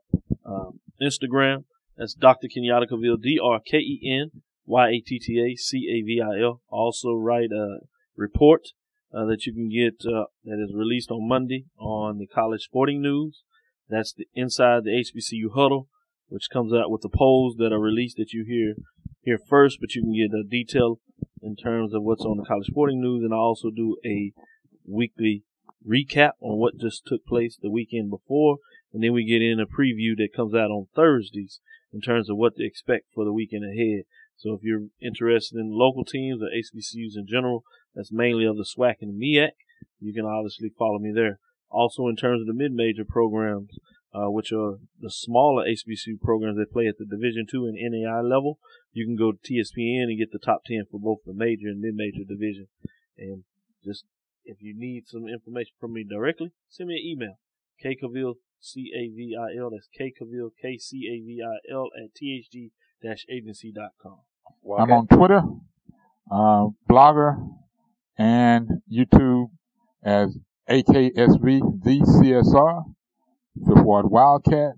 um, Instagram. That's Dr. Kenyatta Cavil, D-R-K-E-N-Y-A-T-T-A-C-A-V-I-L. Also write a report uh, that you can get uh, that is released on Monday on the College Sporting News. That's the inside the HBCU huddle, which comes out with the polls that are released that you hear here first, but you can get a detail in terms of what's on the college sporting news, and I also do a weekly recap on what just took place the weekend before, and then we get in a preview that comes out on Thursdays in terms of what to expect for the weekend ahead. So if you're interested in local teams or HBCUs in general, that's mainly of the SWAC and MEAC, you can obviously follow me there. Also in terms of the mid-major programs, uh, which are the smaller HBCU programs that play at the Division two and NAI level, you can go to TSPN and get the top 10 for both the major and mid-major division. And just, if you need some information from me directly, send me an email. kcavil, C-A-V-I-L, that's kcavil, K-C-A-V-I-L at thg-agency.com.
I'm on Twitter, uh, Blogger, and YouTube as AKSV the CSR, Fifth Ward Wildcat.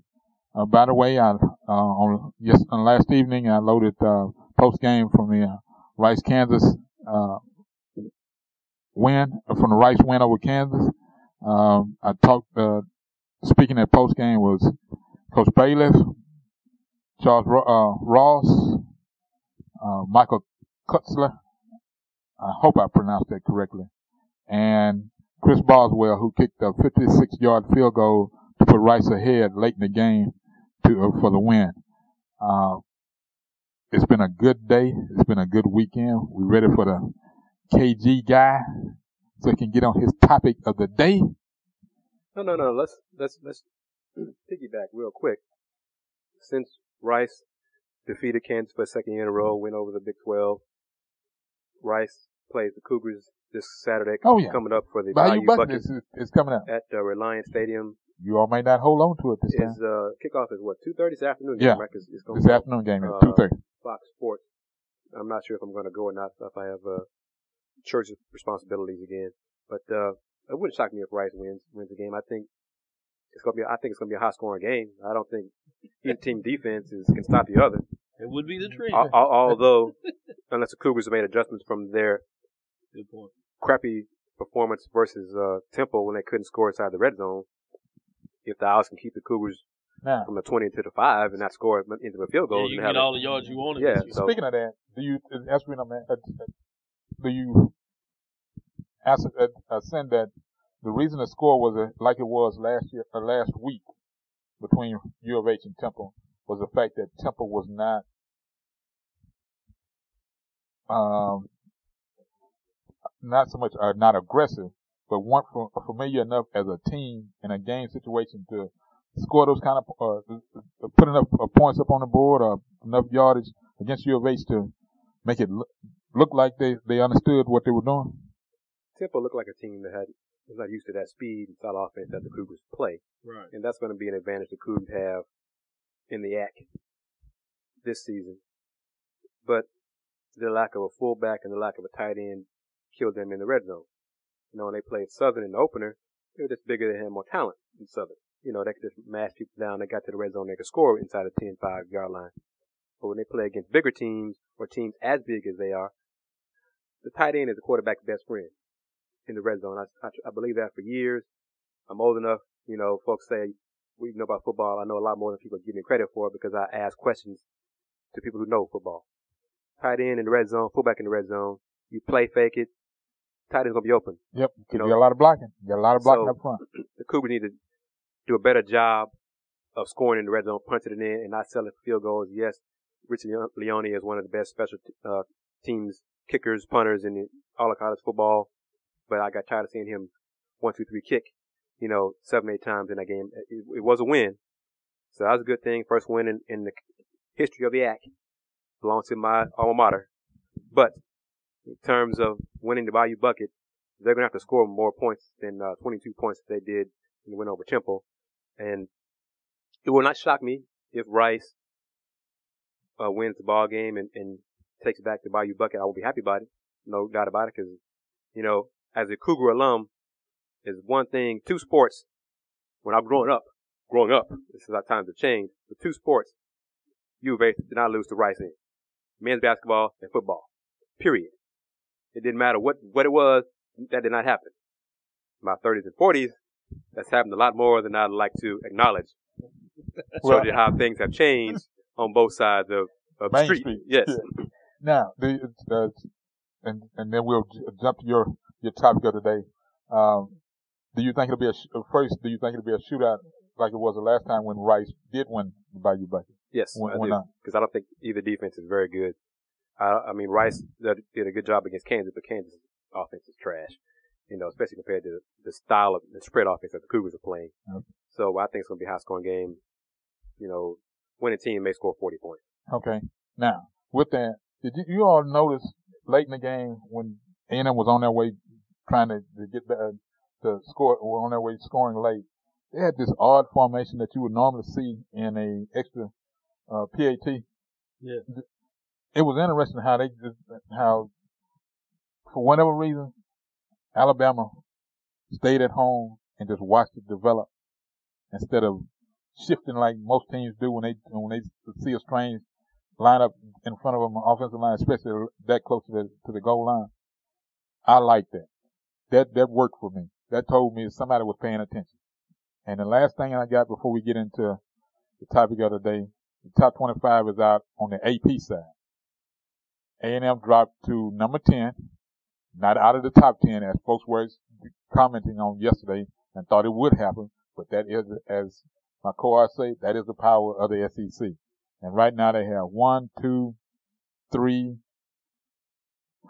Uh, by the way, I uh, on yes on last evening I loaded uh, post game from the uh, Rice Kansas uh, win from the Rice win over Kansas. Um, I talked uh, speaking at post game was Coach Bailiff, Charles Ro- Ross, Michael Kutzler. I hope I pronounced that correctly. And Chris Boswell, who kicked a 56 yard field goal to put Rice ahead late in the game to, uh, for the win. Uh, it's been a good day. It's been a good weekend. We're ready for the KG guy so he can get on his topic of the day.
No, no, no. Let's let's let's piggyback real quick. Since Rice defeated Kansas for a second year in a row, went over the Big 12. Rice plays the Cougars this Saturday.
Oh, yeah.
coming up for the
Bayou
Bayou
is, is coming out.
at uh, Reliant Stadium.
You all might not hold on to it this time.
Is uh, kickoff is what two thirty this afternoon?
Yeah.
game, right? 'Cause it's gonna
This
be
afternoon game at
uh,
2.30.
Fox Sports. I'm not sure if I'm going to go or not. If I have uh, church responsibilities again, but uh, it wouldn't shock me if Rice wins wins the game. I think it's gonna be. I think it's gonna be a high scoring game. I don't think either team defense is, can stop the other.
It would be the trend.
Al- al- Although, unless the Cougars have made adjustments from their
Good point.
crappy performance versus uh, Temple when they couldn't score inside the red zone, if the Owls can keep the Cougars
Now,
from the 20 to the 5 and not score into the field
Yeah,
goals
you
and
can get all the yards you wanted.
Yeah, so-
speaking of that, do you, as we know, man, uh, uh, do you ask, uh, uh, send that the reason the score was uh, like it was last year, uh, last week between U of H and Temple was the fact that Temple was not, um, not so much, uh, not aggressive, but weren't familiar enough as a team in a game situation to score those kind of, uh, uh, put enough uh, points up on the board or enough yardage against U of H to make it look, look like they, they understood what they were doing.
Temple looked like a team that had was not used to that speed and style offense that the Cougars play.
Right.
And that's going to be an advantage the Cougars have in the ACC this season. But the lack of a fullback and the lack of a tight end killed them in the red zone. You know, when they played Southern in the opener, they were just bigger, they had more talent in Southern. You know, they could just mash people down, they got to the red zone, they could score inside the 10, 5 yard line. But when they play against bigger teams or teams as big as they are, the tight end is the quarterback's best friend in the red zone. I, I, I believe that for years. I'm old enough, you know, folks say we know about football. I know a lot more than people give me credit for because I ask questions to people who know football. Tight end in the red zone, fullback in the red zone. You play fake it. Tight end's gonna be open.
Yep.
You
You
know-
a lot of blocking. You get a lot of blocking
So-
up front.
The Cougars need to do a better job of scoring in the red zone, punching it in, and not selling field goals. Yes, Richard Leone is one of the best special uh, teams kickers, punters in the, all of college football. But I got tired of seeing him one, two, three kick, you know, seven, eight times in that game. It, it was a win, so that was a good thing. First win in, in the history of the ACC. Belongs to my alma mater. But in terms of winning the Bayou Bucket, they're gonna have to score more points than uh, 22 points that they did in the win over Temple. And it will not shock me if Rice uh, wins the ball game and, and takes back to Bayou Bucket. I won't be happy about it, no doubt about it, because you know, as a Cougar alum, is one thing. Two sports. When I'm growing up, growing up, this is how times have changed. The two sports, U of H did not lose to Rice in men's basketball and football. Period. It didn't matter what what it was. That did not happen. My 30s and 40s, that's happened a lot more than I'd like to acknowledge.
Well-
Showed you how things have changed on both sides of, of the street.
Street.
Yes.
Yeah. Now, the, uh, and and then we'll j- jump to your your topic of the day. Um, do you think it'll be a sh- uh, first? Do you think it'll be a shootout like it was the last time when Rice did win the Bayou Bucket?
Yes, I do.
not?
Because I don't think either defense is very good. I, I mean, Rice did did a good job against Kansas, but Kansas offense is trash. You know, especially compared to the style of the spread offense that the Cougars are playing.
Okay.
So I think it's going to be a high scoring game. You know, winning team may score 40 points.
Okay. Now, with that, did you, you all notice late in the game when A&M was on their way trying to, to get the, to score, were on their way scoring late? They had this odd formation that you would normally see in a extra uh, PAT.
Yeah.
It was interesting how they just, how, for whatever reason, Alabama stayed at home and just watched it develop instead of shifting like most teams do when they when they see a strange line up in front of them offensive line, especially that close to the to the goal line. I like that. That that worked for me. That told me somebody was paying attention. And the last thing I got before we get into the topic of the day, the top 25 is out on the AP side. A&M dropped to number 10, not out of the top 10 as folks were commenting on yesterday and thought it would happen, but that is, as my co say, that is the power of the SEC. And right now they have one, two, three,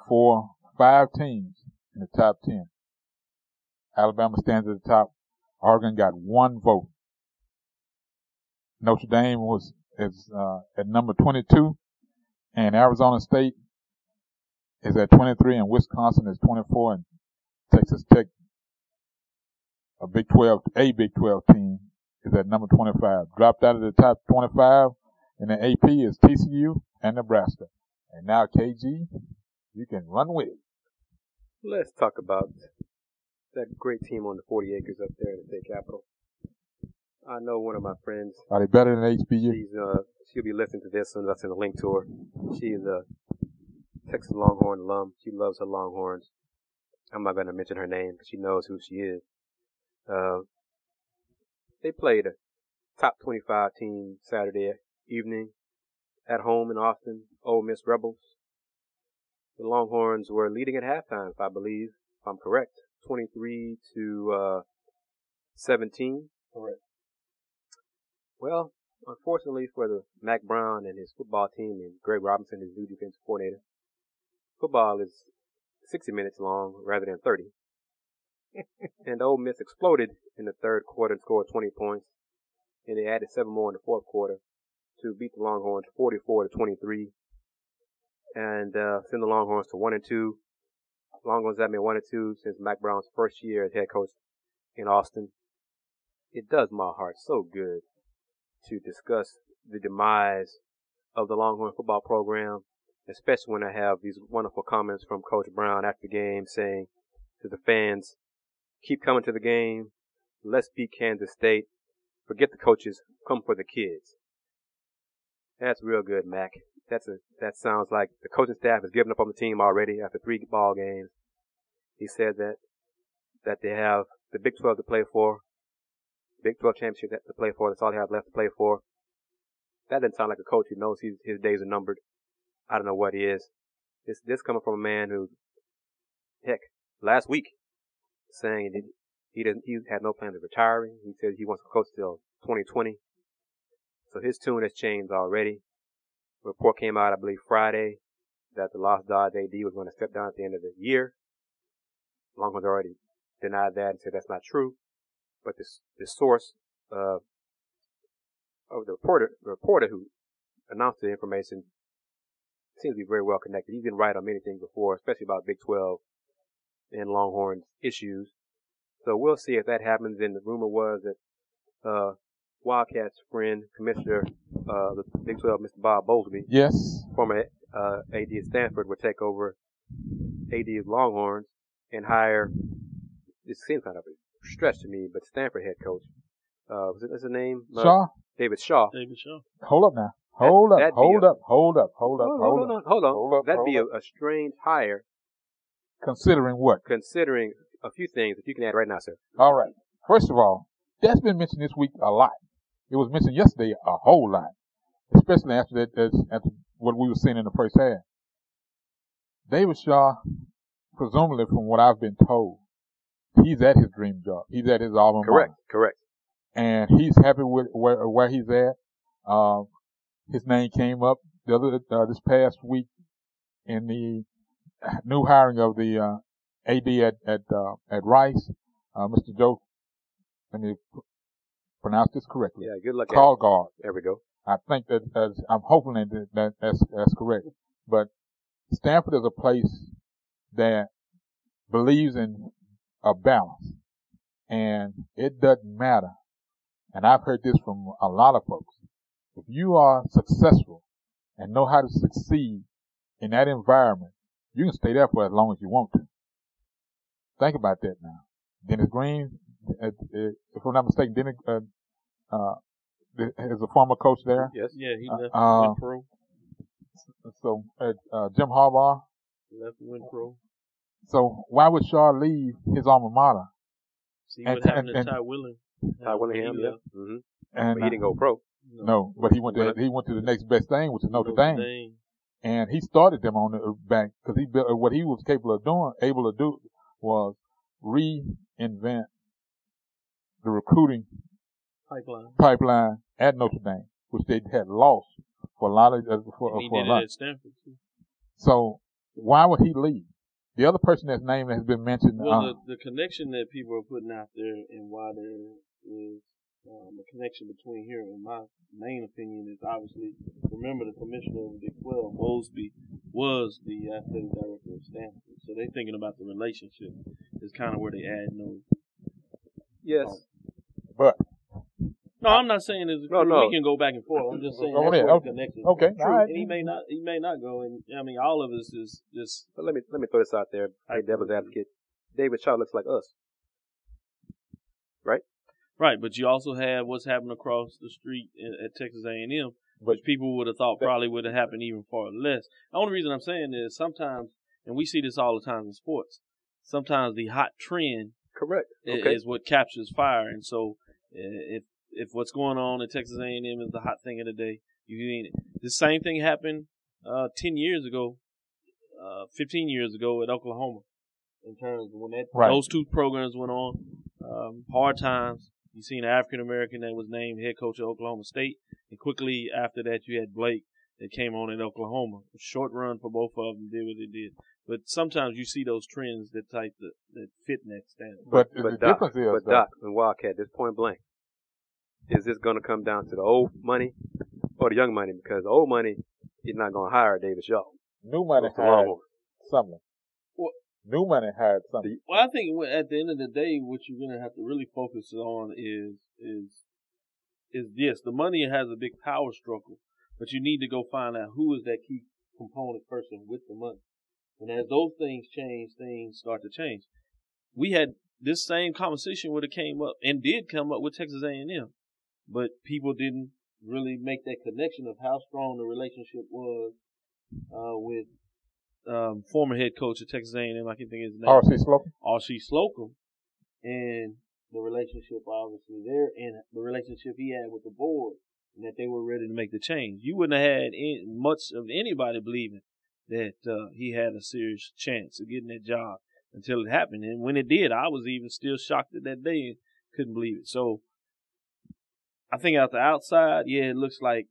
four, five teams in the top 10. Alabama stands at the top. Oregon got one vote. Notre Dame was is uh, at number 22, and Arizona State is at 23, and Wisconsin is 24, and Texas Tech, a Big 12, a Big 12 team, is at number 25. Dropped out of the top 25 in the AP is TCU and Nebraska. And now KG, you can run with it.
Let's talk about that great team on the 40 acres up there in the state capital. I know one of my friends.
Are they better than HBU?
She's uh, she'll be listening to this as soon as I send a link to her. She is a Texas Longhorn alum. She loves her Longhorns. I'm not going to mention her name because she knows who she is. Uh, they played a top 25 team Saturday evening at home in Austin, Ole Miss Rebels. The Longhorns were leading at halftime, if I believe, if I'm correct, 23 to uh, 17.
Correct.
Well, unfortunately for the Mack Brown and his football team and Greg Robinson, his new defensive coordinator, football is 60 minutes long rather than 30. and Ole Miss exploded in the third quarter and scored 20 points. And they added seven more in the fourth quarter to beat the Longhorns 44 to 23 and uh, send the Longhorns to one and two. Longhorns have been one and two since Mack Brown's first year as head coach in Austin. It does my heart so good to discuss the demise of the Longhorn football program, especially when I have these wonderful comments from Coach Brown after the game saying to the fans, keep coming to the game. Let's beat Kansas State. Forget the coaches. Come for the kids. That's real good, Mack. That's a, that sounds like the coaching staff has given up on the team already after three ball games. He said that, that they have the Big 12 to play for, Big 12 championship to play for. That's all they have left to play for. That doesn't sound like a coach who knows his, his days are numbered. I don't know what he is. This, this coming from a man who, heck, last week, saying he, he didn't, he had no plans of retiring. He said he wants to coach till 2020. So his tune has changed already. report came out, I believe, Friday that DeLoss Dodds AD was going to step down at the end of the year. Longhorns already denied that and said that's not true. But this, the source, uh, of the reporter, the reporter who announced the information seems to be very well connected. He's been right on many things before, especially about Big 12 and Longhorns issues. So we'll see if that happens. And the rumor was that, uh, Wildcats friend, Commissioner uh, the Big 12, Mr. Bob Bowlesby,
Yes.
former uh, AD at Stanford, would take over AD of Longhorns and hire. It seems kind of stretch to me, but Stanford head coach. Uh, was it what's his name? Uh,
Shaw,
David Shaw.
David Shaw.
hold up now. Hold up,
that'd be
hold
a-
up, hold up, hold up,
Hold,
hold
hold on, hold on.
Hold up,
That'd be a, a strange hire,
Considering what?
considering a few things that you can add right now, sir.
All right. First of all, that's been mentioned this week a lot. It was mentioned yesterday a whole lot, especially after that, as, after what we were seeing in the first half. David Shaw, presumably from what I've been told, he's at his dream job. He's at his alma mater.
Correct, correct.
and he's happy with where, where he's at. Um, his name came up the other uh, this past week in the new hiring of the uh, AD at at uh, at Rice, uh, Mr. Joe. Let me pronounce this correctly.
Yeah, good luck.
Karlgaard.
There we go.
I think that that's, I'm hoping that, that that's that's correct. But Stanford is a place that believes in a balance, and it doesn't matter. And I've heard this from a lot of folks. If you are successful and know how to succeed in that environment, you can stay there for as long as you want to. Think about that now. Dennis Green, uh, uh, if I'm not mistaken, Dennis uh, uh, is a former coach there.
Yes.
Yeah, he
Uh,
left
uh,
went pro.
So uh, uh, Jim Harbaugh.
Left and went pro.
So why would Shaw leave his alma mater?
See
And-
what happened
and-
to Ty Willing.
Ty Willingham,
He
yeah.
left.
hmm
And
But he didn't go pro.
no, but he went to he went to the next best thing, which is Notre, Dame, and he started them on the back because he built what he was capable of doing, able to do was reinvent the recruiting
Pipeline.
pipeline at Notre Dame, which they had lost for a lot of uh, for,
And he
for a
did
lot.
it at Stanford too.
So why would he leave? The other person that's name has been mentioned.
Well,
uh,
the, the connection that people are putting out there and why there is um, a connection between here and my main opinion is obviously, remember the commissioner of the Big 12, Mosby, was the athletic director of Stanford. So they're thinking about the relationship is kind of where they add no.
Yes.
but
No, I'm not saying it's,
No, no.
we can go back and forth. I'm just saying
Go
that's
Okay.
is.
okay,
True.
right.
And he may not, he may not go. And I mean, all of us is just
But let me let me throw this out there. Hey, devil's advocate. David Shaw looks like us. Right?
Right, but you also have what's happened across the street at, at Texas A&M, which people would have thought probably would have happened even far less. The only reason I'm saying is sometimes, and we see this all the time in sports, sometimes the hot trend
Correct. Okay.
is what captures fire. And so, uh, if if what's going on at Texas A&M is the hot thing of the day, you ain't it. The same thing happened uh, ten years ago, uh, fifteen years ago at Oklahoma. In terms of when that
Right.
those two programs went on, um, hard times. You seen an African American that was named head coach at Oklahoma State, and quickly after that you had Blake that came on at Oklahoma. A short run for both of them, did what they did. But sometimes you see those trends that type that, that fit in that standard.
But,
But
the
Doc,
difference is,
but
though,
Doc and Wildcat, this point blank, is this going to come down to the old money or the young money? Because the old money is not going to hire Davis Shaw.
new money
It's the
hired
Longhorns.
Sumlin.
Well-
new money hired Sumlin.
Well, I think at the end of the day, what you're gonna have to really focus on is is is yes, the money has a big power struggle, but you need to go find out who is that key component person with the money. And as those things change, things start to change. We had this same conversation would have came up and did come up with Texas A&M, but people didn't really make that connection of how strong the relationship was uh, with um, former head coach of Texas A&M. I can think of his name.
R.C. Slocum.
R.C. Slocum and the relationship obviously there and the relationship he had with the board and that they were ready to make the change. You wouldn't have had any, much of anybody believing that uh, he had a serious chance of getting that job until it happened. And when it did, I was even still shocked at that day and couldn't believe it. So I think out the outside, yeah, it looks like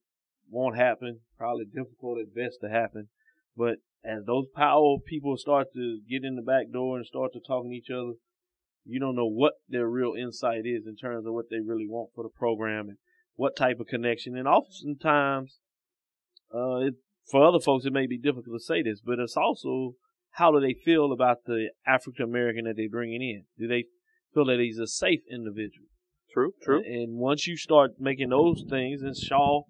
won't happen. Probably difficult at best to happen. But as those power people start to get in the back door and start to talking to each other, you don't know what their real insight is in terms of what they really want for the program and what type of connection. And oftentimes, uh, it, for other folks, it may be difficult to say this, but it's also how do they feel about the African American that they're bringing in? Do they feel that he's a safe individual?
True, true.
And once you start making those things, and Shaw,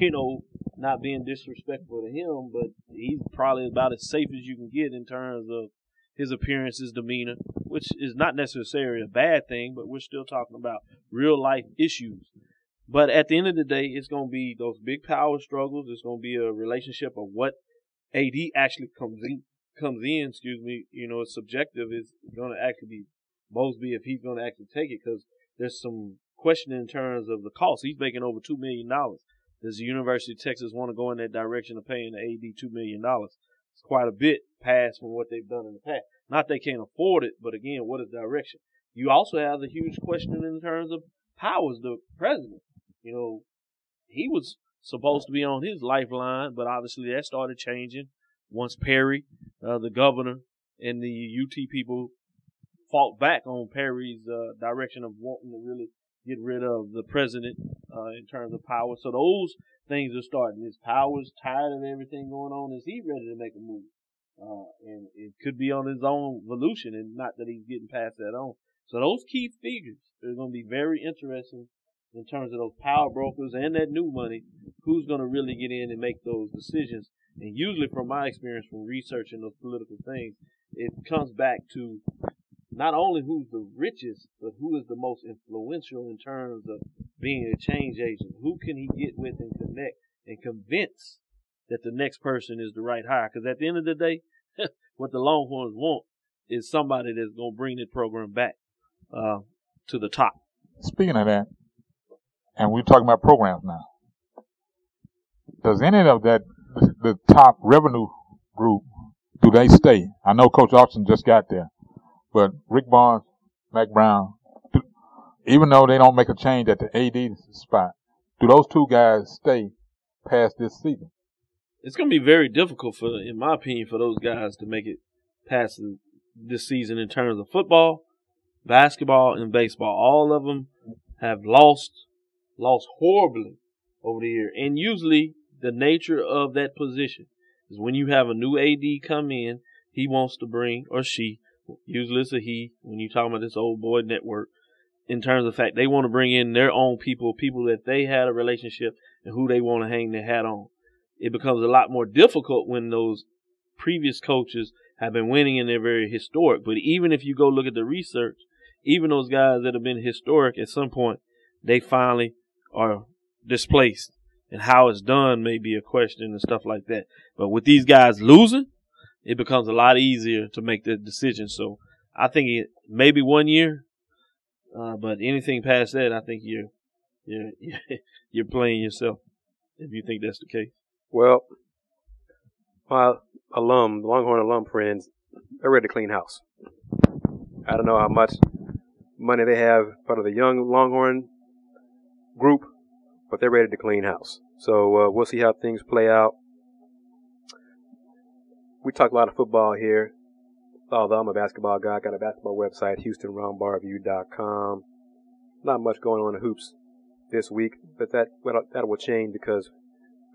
you know, not being disrespectful to him, but he's probably about as safe as you can get in terms of his appearance, his demeanor, which is not necessarily a bad thing, but we're still talking about real life issues. But at the end of the day, it's going to be those big power struggles. It's going to be a relationship of what AD actually comes in, comes in, excuse me, you know, it's subjective. It's going to actually be Mosby if he's going to actually take it because there's some question in terms of the cost. He's making over $2 million. Does the University of Texas want to go in that direction of paying the AD $2 million? It's quite a bit past from what they've done in the past. Not they can't afford it, but again, what is direction? You also have the huge question in terms of Powers, the president. You know, he was supposed to be on his lifeline, but obviously that started changing once Perry, uh, the governor, and the UT people fought back on Perry's uh, direction of wanting to really get rid of the president uh, in terms of power. So those things are starting. Is Powers tired of everything going on? Is he ready to make a move? Uh, and it could be on his own volition, and not that he's getting past that on. So those key figures are going to be very interesting in terms of those power brokers and that new money. Who's going to really get in and make those decisions? And usually, from my experience from researching those political things, it comes back to not only who's the richest, but who is the most influential in terms of being a change agent. Who can he get with and connect and convince that the next person is the right hire? Because at the end of the day, what the Longhorns want is somebody that's going to bring the program back uh, to the top.
Speaking of that, and we're talking about programs now. Does any of that, the, top revenue group, do they stay? I know Coach Austin just got there, but Rick Barnes, Mack Brown, even though they don't make a change at the AD spot, do those two guys stay past this season?
It's going to be very difficult for, in my opinion, for those guys to make it past this season in terms of football, basketball, and baseball. All of them have lost, lost horribly over the year. And usually the nature of that position is when you have a new AD come in, he wants to bring, or she, usually it's a he, when you talking about this old boy network, in terms of fact they want to bring in their own people, people that they had a relationship and who they want to hang their hat on. It becomes a lot more difficult when those previous coaches have been winning and they're very historic. But even if you go look at the research, even those guys that have been historic at some point, they finally are displaced. And how it's done may be a question and stuff like that. But with these guys losing, it becomes a lot easier to make the decision. So I think it maybe one year, uh, but anything past that, I think you're you're you're playing yourself if you think that's the case.
Well, my alum, Longhorn alum friends, they're ready to clean house. I don't know how much money they have part of the young Longhorn group, but they're ready to clean house. So uh, we'll see how things play out. We talk a lot of football here. Although I'm a basketball guy, I got a basketball website, HoustonRoundballReview.com. Not much going on in hoops this week, but that that will change because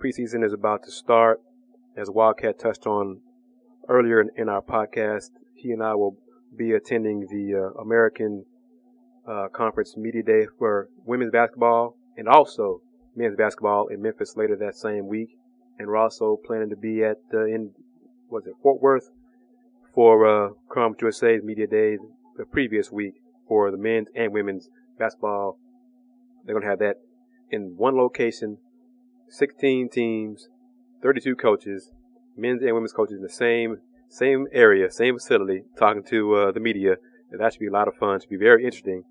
preseason is about to start. As Wildcat touched on earlier in, in our podcast, he and I will be attending the uh, American uh, Conference Media Day for women's basketball and also men's basketball in Memphis later that same week. And we're also planning to be at uh, in was it Fort Worth for uh, Conference USA's Media Day the previous week for the men's and women's basketball. They're going to have that in one location, 16 teams, 32 coaches, men's and women's coaches in the same same area, same facility, talking to uh, the media. And that should be a lot of fun. Should be very interesting.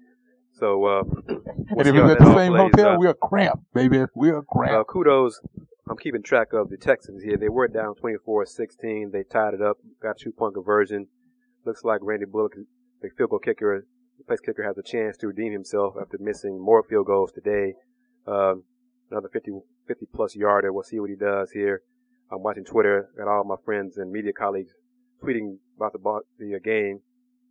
So, uh,
we'll and if it's at the same hotel, we're cramped, baby. We're cramped. Uh,
kudos. I'm keeping track of the Texans here. They were down 24-16. They tied it up, got two point conversion. Looks like Randy Bullock, the field goal kicker, the place kicker, has a chance to redeem himself after missing more field goals today. Um, another 50, 50 plus yarder. We'll see what he does here. I'm watching Twitter. Got all my friends and media colleagues tweeting about the, the uh, game,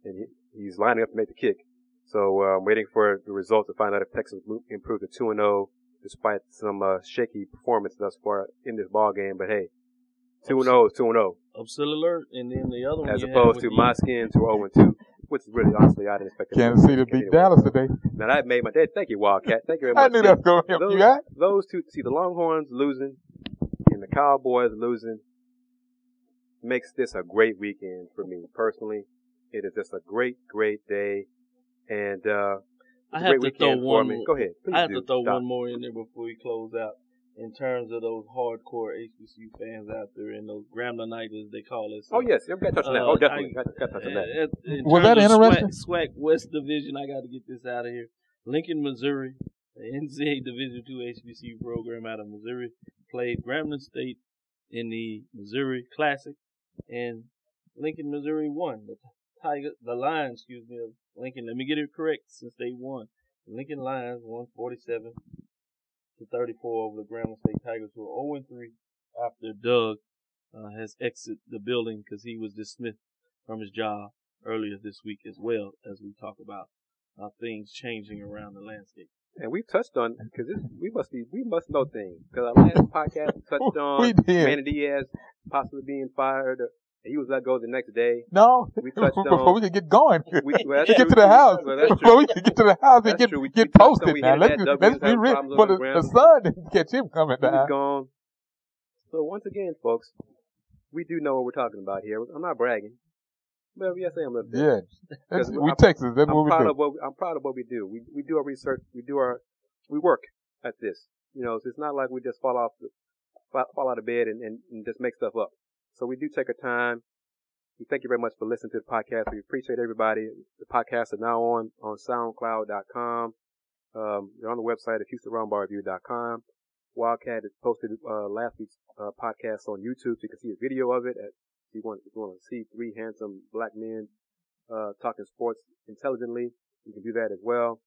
and he, he's lining up to make the kick. So uh, I'm waiting for the results to find out if Texas improved to 2 0 despite some uh, shaky performance thus far in this ball game. But hey, 2 0 is 2 0.
Upset alert, and then the other one.
As opposed to my skin to 0 2, which is really honestly I didn't expect.
Kansas City to beat anyway. Dallas today.
Now that made my day. Thank you, Wildcat. Thank you very much.
I knew that was going to help
those,
you out.
Those two, see the Longhorns losing and the Cowboys losing makes this a great weekend for me personally. It is just a great, great day. And, uh,
I have to throw one more.
Go ahead.
I have
do.
to throw
Stop.
one more in there before we close out. In terms of those hardcore HBCU fans out there and those Gramblinites, they call it.
So, oh yes, I'm got to touch on that. Uh, oh, definitely, I, got, got to touch on that.
Eh, in
Was that interesting?
SWAC, SWAC West Division, I got to get this out of here. Lincoln, Missouri, the NCAA Division two HBCU program out of Missouri played Grambling State in the Missouri Classic, and Lincoln, Missouri won. The Tiger, the Lions, excuse me, of Lincoln. Let me get it correct since they won. Lincoln Lions won 47 to 34 over the Grambling State Tigers, who are 0 3 after Doug uh, has exited the building because he was dismissed from his job earlier this week as well as we talk about uh, things changing around the landscape.
And we touched on because we must be we must know things because our last podcast touched on. Manny Diaz possibly being fired he was let go the next day.
No,
we touched
before we could get going.
We, well,
get to the house.
Well,
before we could get to the house and get, get
we
posted now. Let's, let's be real. For the, the sun didn't catch him coming
he
down.
was gone. So once again, folks, we do know what we're talking about here. I'm not bragging. But yes, I am.
Yeah, we Texas. That's
I'm
what we
proud
do.
Of what, I'm proud of what we do. We we do our research. We do our we work at this. You know, so it's not like we just fall off the, fall out of bed and, and, and just make stuff up. So we do take our time. We thank you very much for listening to the podcast. We appreciate everybody. The podcasts are now on, on soundcloud.com. Um, they're on the website at HoustonRoundballReview.com. Wildcat has posted, uh, last week's, uh, podcast on YouTube so you can see a video of it. At, if you want, if you want to see three handsome black men, uh, talking sports intelligently, you can do that as well.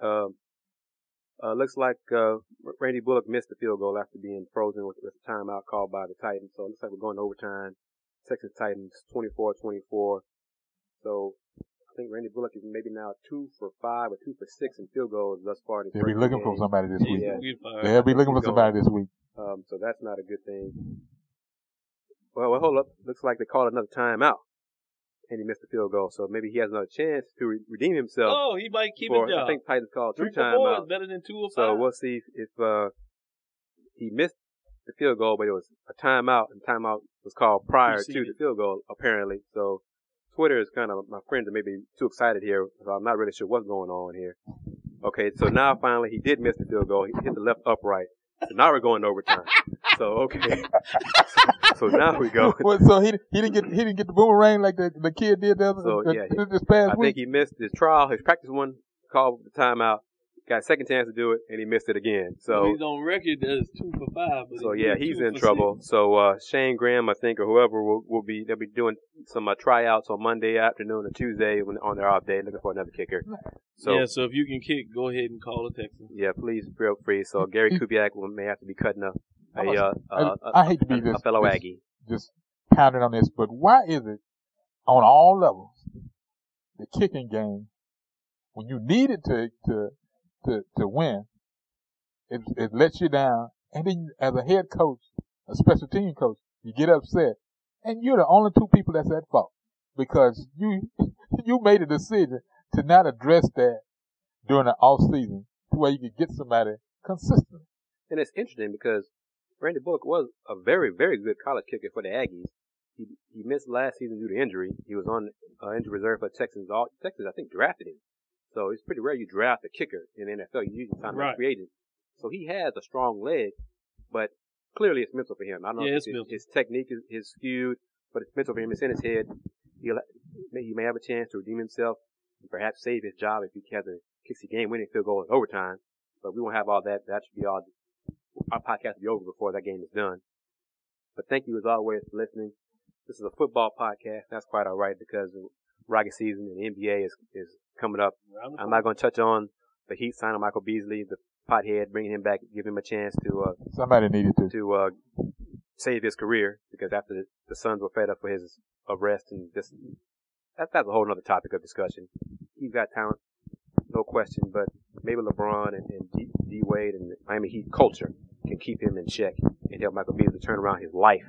Um, uh, looks like, uh, Randy Bullock missed the field goal after being frozen with, with a timeout called by the Titans. So it looks like we're going to overtime. Texas Titans 24-24. So I think Randy Bullock is maybe now two for five or two for six in field goals thus far.
They'll be looking
game.
for somebody this week.
Yeah.
They'll be looking for somebody this week.
Um, so that's not a good thing. Well, well, hold up. Looks like they called another timeout. And he missed the field goal, so maybe he has another chance to re- redeem himself.
Oh, he might keep
for,
his job.
I think Titans called two
Three for four
timeouts.
better than two or five.
So we'll see if, if uh, he missed the field goal, but it was a timeout, and timeout was called prior to the field goal, apparently. So Twitter Twitter is kind of my friends are maybe too excited here, so I'm not really sure what's going on here. Okay, so now finally he did miss the field goal. He hit the left upright. So now we're going to overtime. So okay, so now we go.
Well, so he he didn't get he didn't get the boomerang like the the kid did the other
So,
the-
yeah, he-
this past
I
week.
think he missed his trial, his practice one, called the timeout, got a second chance to do it, and he missed it again. So
he's on record as two for five. But
So
he
yeah, he's in trouble.
six.
So uh, Shayne Graham, I think, or whoever will, will be they'll be doing some uh, tryouts on Monday afternoon or Tuesday when on their off day, looking for another kicker. So
yeah,
yeah,
so if you can kick, go ahead and call a Texan.
Yeah, please feel free. So Gary Kubiak will, may have to be cutting up a, uh,
I,
uh,
I hate to be this,
a fellow
this
Aggie.
just pounding on this, but why is it on all levels the kicking game when you need it to to to to win, it it lets you down, and then as a head coach, a special team coach, you get upset, and you're the only two people that's at fault because you you made a decision to not address that during the off season to where you could get somebody consistent.
And it's interesting because Randy Bullock was a very, very good college kicker for the Aggies. He he missed last season due to injury. He was on uh, injury reserve for Texans. All Texans, I think, drafted him. So it's pretty rare you draft a kicker in the NFL. You usually sign
Right.
a free agent. So he has a strong leg, but clearly it's mental for him. I don't know
Yeah,
if
it's
his, his technique is, is skewed, but it's mental for him. It's in his head. He'll he may have a chance to redeem himself and perhaps save his job if he has a kicks a game winning field goal in overtime. But we won't have all that. That should be all our podcast will be over before that game is done. But thank you as always for listening. This is a football podcast. That's quite all right because the Rocket season and the NBA is, is coming up. I'm not going to touch on the Heat signing Michael Beasley, the pothead, bringing him back, give him a chance to, uh,
Somebody needed to.
to, uh, save his career because after the, the Suns were fed up with his arrest and just, that, that's a whole other topic of discussion. He's got talent, no question, but maybe LeBron and, and D, D Wade and Miami Heat culture can keep him in check and help Michael Beasley turn around his life,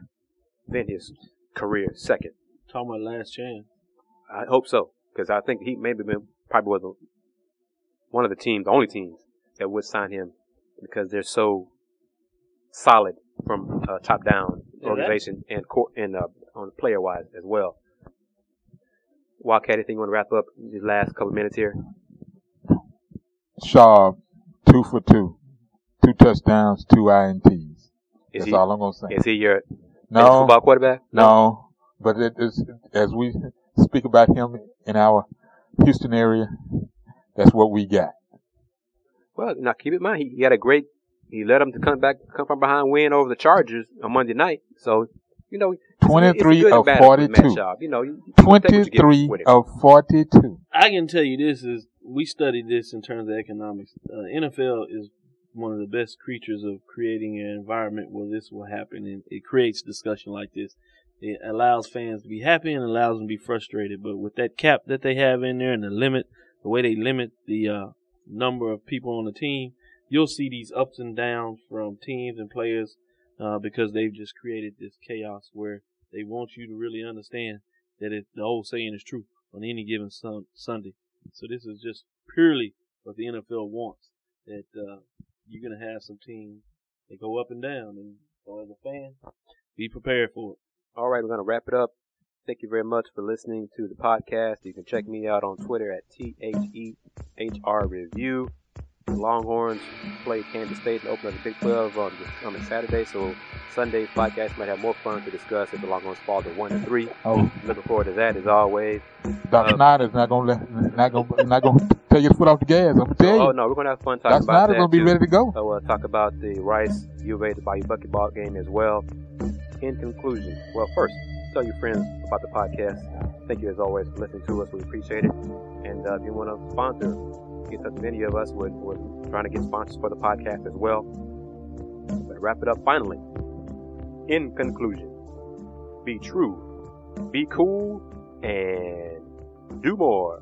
then his career second.
Talking about last chance.
I hope so because I think he maybe been, probably was one of the teams, the only teams that would sign him because they're so solid from uh, top down
Yeah,
organization and court and uh, on player wise as well. Wildcat, anything you want to wrap up these last couple minutes here?
Shaw, two for two, two touchdowns, two ints.
Is
That's
he
all I'm gonna say.
is he your
No,
football quarterback?
no, but it is as we speak about him in our Houston area. That's what we got.
Well, now keep in mind he, he had a great. He led them to come back, come from behind, win over the Chargers on Monday night. So you know, it's- it's a
23
good
of
bad with Matt
42.
You know, you, you take what you get
23 of 42.
I can tell you this is we studied this in terms of economics. Uh, NFL is one of the best creatures of creating an environment where this will happen, and it creates discussion like this. It allows fans to be happy and allows them to be frustrated. But with that cap that they have in there and the limit, the way they limit the uh, number of people on the team, you'll see these ups and downs from teams and players uh, because they've just created this chaos where they want you to really understand that it, the old saying is true on any given sun, Sunday. So this is just purely what the NFL wants. That uh, you're gonna have some teams that go up and down, and so as a fan, be prepared for it.
All right, we're to wrap it up. Thank you very much for listening to the podcast. You can check me out on Twitter at THEHR Review. The Longhorns play Kansas State and open up the Big 12 on this coming Saturday. So Sunday's podcast might have more fun to discuss if the Longhorns fall to one and three.
Oh,
Looking forward to that as always.
Dr.
Uh,
Snyder's not gonna let, not gonna, not gonna take his foot off the gas. I'm gonna tell
Oh
you.
no, we're gonna have fun talking
Dr.
about
Snyder's
that.
gonna be
too.
ready to go.
So we'll talk about the Rice U of A, the Bayou Bucket Ball game as well. In conclusion, well, first, tell your friends about the podcast. Thank you as always for listening to us. We appreciate it. And uh, if you want to sponsor, get in touch with any of us. We're, we're trying to get sponsors for the podcast as well. But wrap it up finally. In conclusion, be true, be cool, and do more.